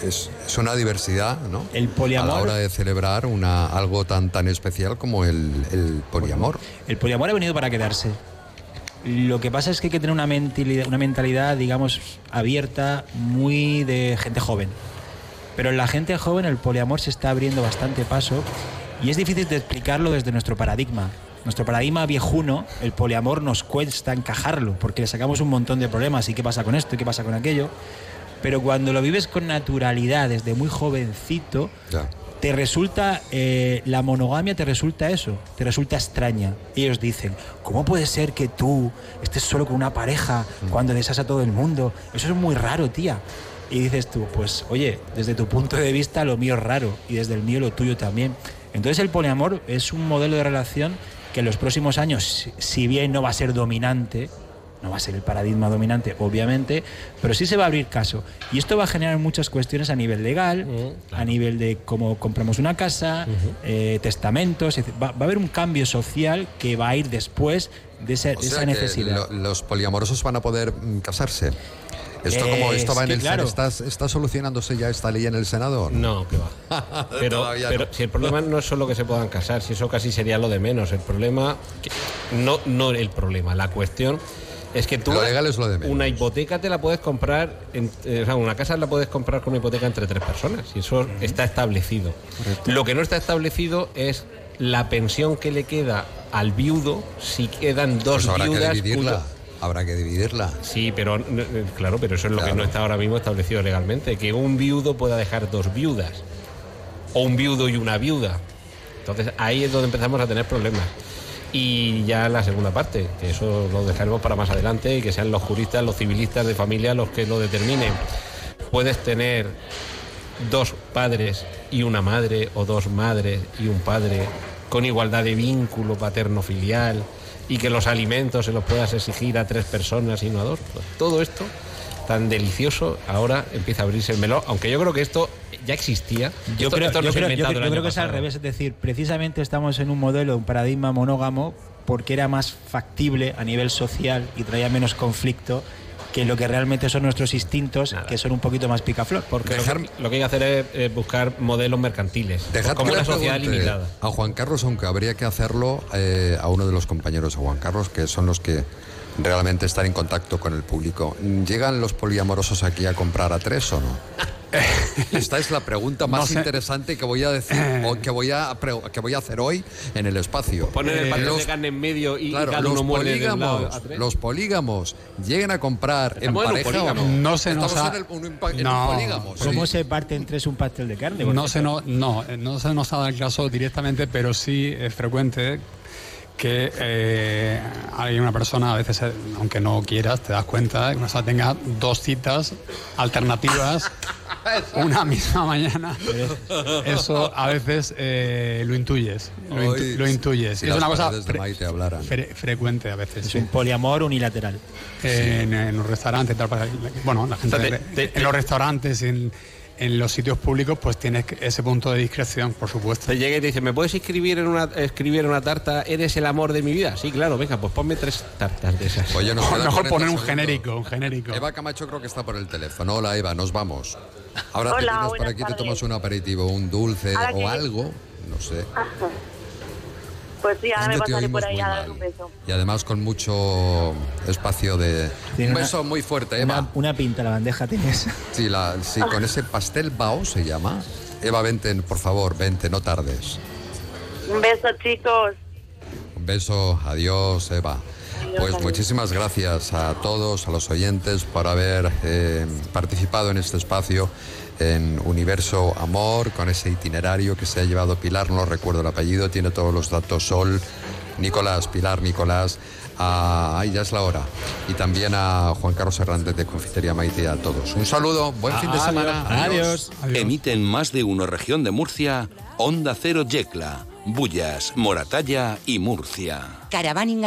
Speaker 3: es, es una diversidad, ¿no?
Speaker 46: El poliamor-
Speaker 3: A la hora de celebrar una, algo tan, tan especial como el, el poliamor.
Speaker 46: El poliamor ha venido para quedarse. Lo que pasa es que hay que tener una mentalidad, una mentalidad, digamos, abierta, muy de gente joven. Pero en la gente joven el poliamor se está abriendo bastante paso y es difícil de explicarlo desde nuestro paradigma. Nuestro paradigma viejuno, el poliamor nos cuesta encajarlo porque le sacamos un montón de problemas y qué pasa con esto y qué pasa con aquello. Pero cuando lo vives con naturalidad desde muy jovencito, te resulta, eh, la monogamia te resulta eso, te resulta extraña. Ellos dicen, ¿cómo puede ser que tú estés solo con una pareja cuando deseas a todo el mundo? Eso es muy raro, tía. Y dices tú, pues oye, desde tu punto de vista lo mío es raro y desde el mío lo tuyo también. Entonces el poliamor es un modelo de relación que en los próximos años, si bien no va a ser dominante, no va a ser el paradigma dominante, obviamente, pero sí se va a abrir caso. Y esto va a generar muchas cuestiones a nivel legal, a nivel de cómo compramos una casa, eh, testamentos, va, va a haber un cambio social que va a ir después de esa,
Speaker 3: O
Speaker 46: de
Speaker 3: sea
Speaker 46: esa
Speaker 3: que
Speaker 46: necesidad.
Speaker 3: lo- los poliamorosos van a poder mm, casarse. Esto
Speaker 46: Eh,
Speaker 3: como esto va
Speaker 46: es
Speaker 3: en el
Speaker 46: claro.
Speaker 3: Senado, ¿está, ¿está solucionándose ya esta ley en el Senado?
Speaker 21: No, que va. Pero,
Speaker 3: Todavía
Speaker 21: pero
Speaker 3: no.
Speaker 21: si el problema no es solo que se puedan casar, si eso casi sería lo de menos. El problema, que- no, no el problema, la cuestión es que tú
Speaker 3: Lo legal es lo de menos.
Speaker 21: una hipoteca te la puedes comprar, en- eh, o sea, una casa la puedes comprar con una hipoteca entre tres personas y eso está establecido. Lo que no está establecido es la pensión que le queda al viudo si quedan dos
Speaker 3: Pues habrá que
Speaker 21: viudas.
Speaker 3: dividirla.
Speaker 21: cuyo-
Speaker 3: Habrá que dividirla.
Speaker 21: Sí, pero eh, claro, pero eso es lo que no está ahora mismo establecido legalmente, que un viudo pueda dejar dos viudas o un viudo y una viuda. Entonces ahí es donde empezamos a tener problemas. Y ya la segunda parte, que eso lo dejaremos para más adelante y que sean los juristas, los civilistas de familia los que lo determinen. Puedes tener dos padres y una madre o dos madres y un padre con igualdad de vínculo paterno-filial y que los alimentos se los puedas exigir a tres personas y no a dos. Pues todo esto tan delicioso ahora empieza a abrirse el melón, aunque yo creo que esto ya existía.
Speaker 46: Yo
Speaker 21: Esto-
Speaker 46: creo,
Speaker 21: esto no
Speaker 46: yo creo- yo creo- yo que es al revés, es decir, precisamente estamos en un modelo, un paradigma monógamo, porque era más factible a nivel social y traía menos conflicto que lo que realmente son nuestros instintos, que son un poquito más picaflor.
Speaker 21: Porque lo que- lo que hay que hacer es, eh, buscar modelos mercantiles,
Speaker 3: Dejad
Speaker 21: como
Speaker 3: que
Speaker 21: una sociedad limitada.
Speaker 3: A Juan Carlos, aunque habría que hacerlo eh, a uno de los compañeros de Juan Carlos, que son los que realmente están en contacto con el público. ¿Llegan los poliamorosos aquí a comprar a tres o no? Esta es la pregunta más
Speaker 20: No sé.
Speaker 3: interesante que voy a decir o que voy a que voy a hacer hoy en el espacio.
Speaker 21: Poner el
Speaker 3: Eh,
Speaker 21: pastel
Speaker 3: los-
Speaker 21: de carne en medio y, y
Speaker 3: Claro,
Speaker 21: cada
Speaker 3: los
Speaker 21: uno muerde de un lado
Speaker 3: polígamos,
Speaker 21: a tres.
Speaker 3: los polígamos, ¿llegan a comprar en
Speaker 21: Estamos en un
Speaker 3: pareja o no?
Speaker 20: No se nos ha-
Speaker 3: en, el- un, en
Speaker 20: No.
Speaker 3: un polígamo. sí.
Speaker 46: ¿Cómo se parte en tres un pastel de carne?
Speaker 20: No se, no, no, eh, no se nos ha dado el caso directamente, pero sí es frecuente que eh, hay una persona, a veces, eh, aunque no quieras, te das cuenta, que una persona tenga dos citas alternativas una misma mañana. Eso a veces eh, lo intuyes. Lo, intu-
Speaker 3: Hoy,
Speaker 20: lo intuyes.
Speaker 3: si
Speaker 20: es una cosa fre- fre- frecuente a veces.
Speaker 46: Es
Speaker 20: sí.
Speaker 46: un poliamor unilateral.
Speaker 20: en, en los restaurantes, tal, para- bueno, la gente
Speaker 21: O sea, te- te-
Speaker 20: en los restaurantes, en, en los sitios públicos, pues tienes que- ese punto de discreción, por supuesto.
Speaker 21: Te llega y te dice, ¿me puedes escribir en una, escribir en una tarta, eres el amor de mi vida? Sí, claro, venga, pues ponme tres tartas de esas.
Speaker 3: Oye, nos
Speaker 20: O
Speaker 3: quedan
Speaker 20: mejor
Speaker 3: 40
Speaker 20: poner un
Speaker 3: segundos.
Speaker 20: genérico, un genérico.
Speaker 3: Eva Camacho creo que está por el teléfono. Hola Eva, nos vamos. Ahora te
Speaker 23: Hola,
Speaker 3: vienes por aquí, te tomas un aperitivo, un dulce o algo, no sé.
Speaker 23: Pues sí, ahora me pasaré por ahí a dar un beso.
Speaker 3: Y además con mucho espacio de...
Speaker 46: Tiene
Speaker 3: Un
Speaker 46: una-
Speaker 3: beso muy fuerte, Eva.
Speaker 46: Una, una pinta la bandeja tienes.
Speaker 3: Sí, la, sí, con ese pastel bao se llama. Eva, vente, por favor, vente, no tardes.
Speaker 23: Un beso, chicos.
Speaker 3: Un beso, adiós, Eva. Pues muchísimas gracias a todos, a los oyentes, por haber eh, participado en este espacio en Universo Amor, con ese itinerario que se ha llevado Pilar, no recuerdo el apellido, tiene todos los datos, Sol, Nicolás, Pilar, Nicolás, a, ay, ya es la hora, y también a Juan Carlos Hernández de Confitería Maite y a todos. Un saludo, buen fin de semana.
Speaker 11: Emiten más de uno región de Murcia, Onda Cero Yecla, Bullas, Moratalla y Murcia.
Speaker 26: Caravaning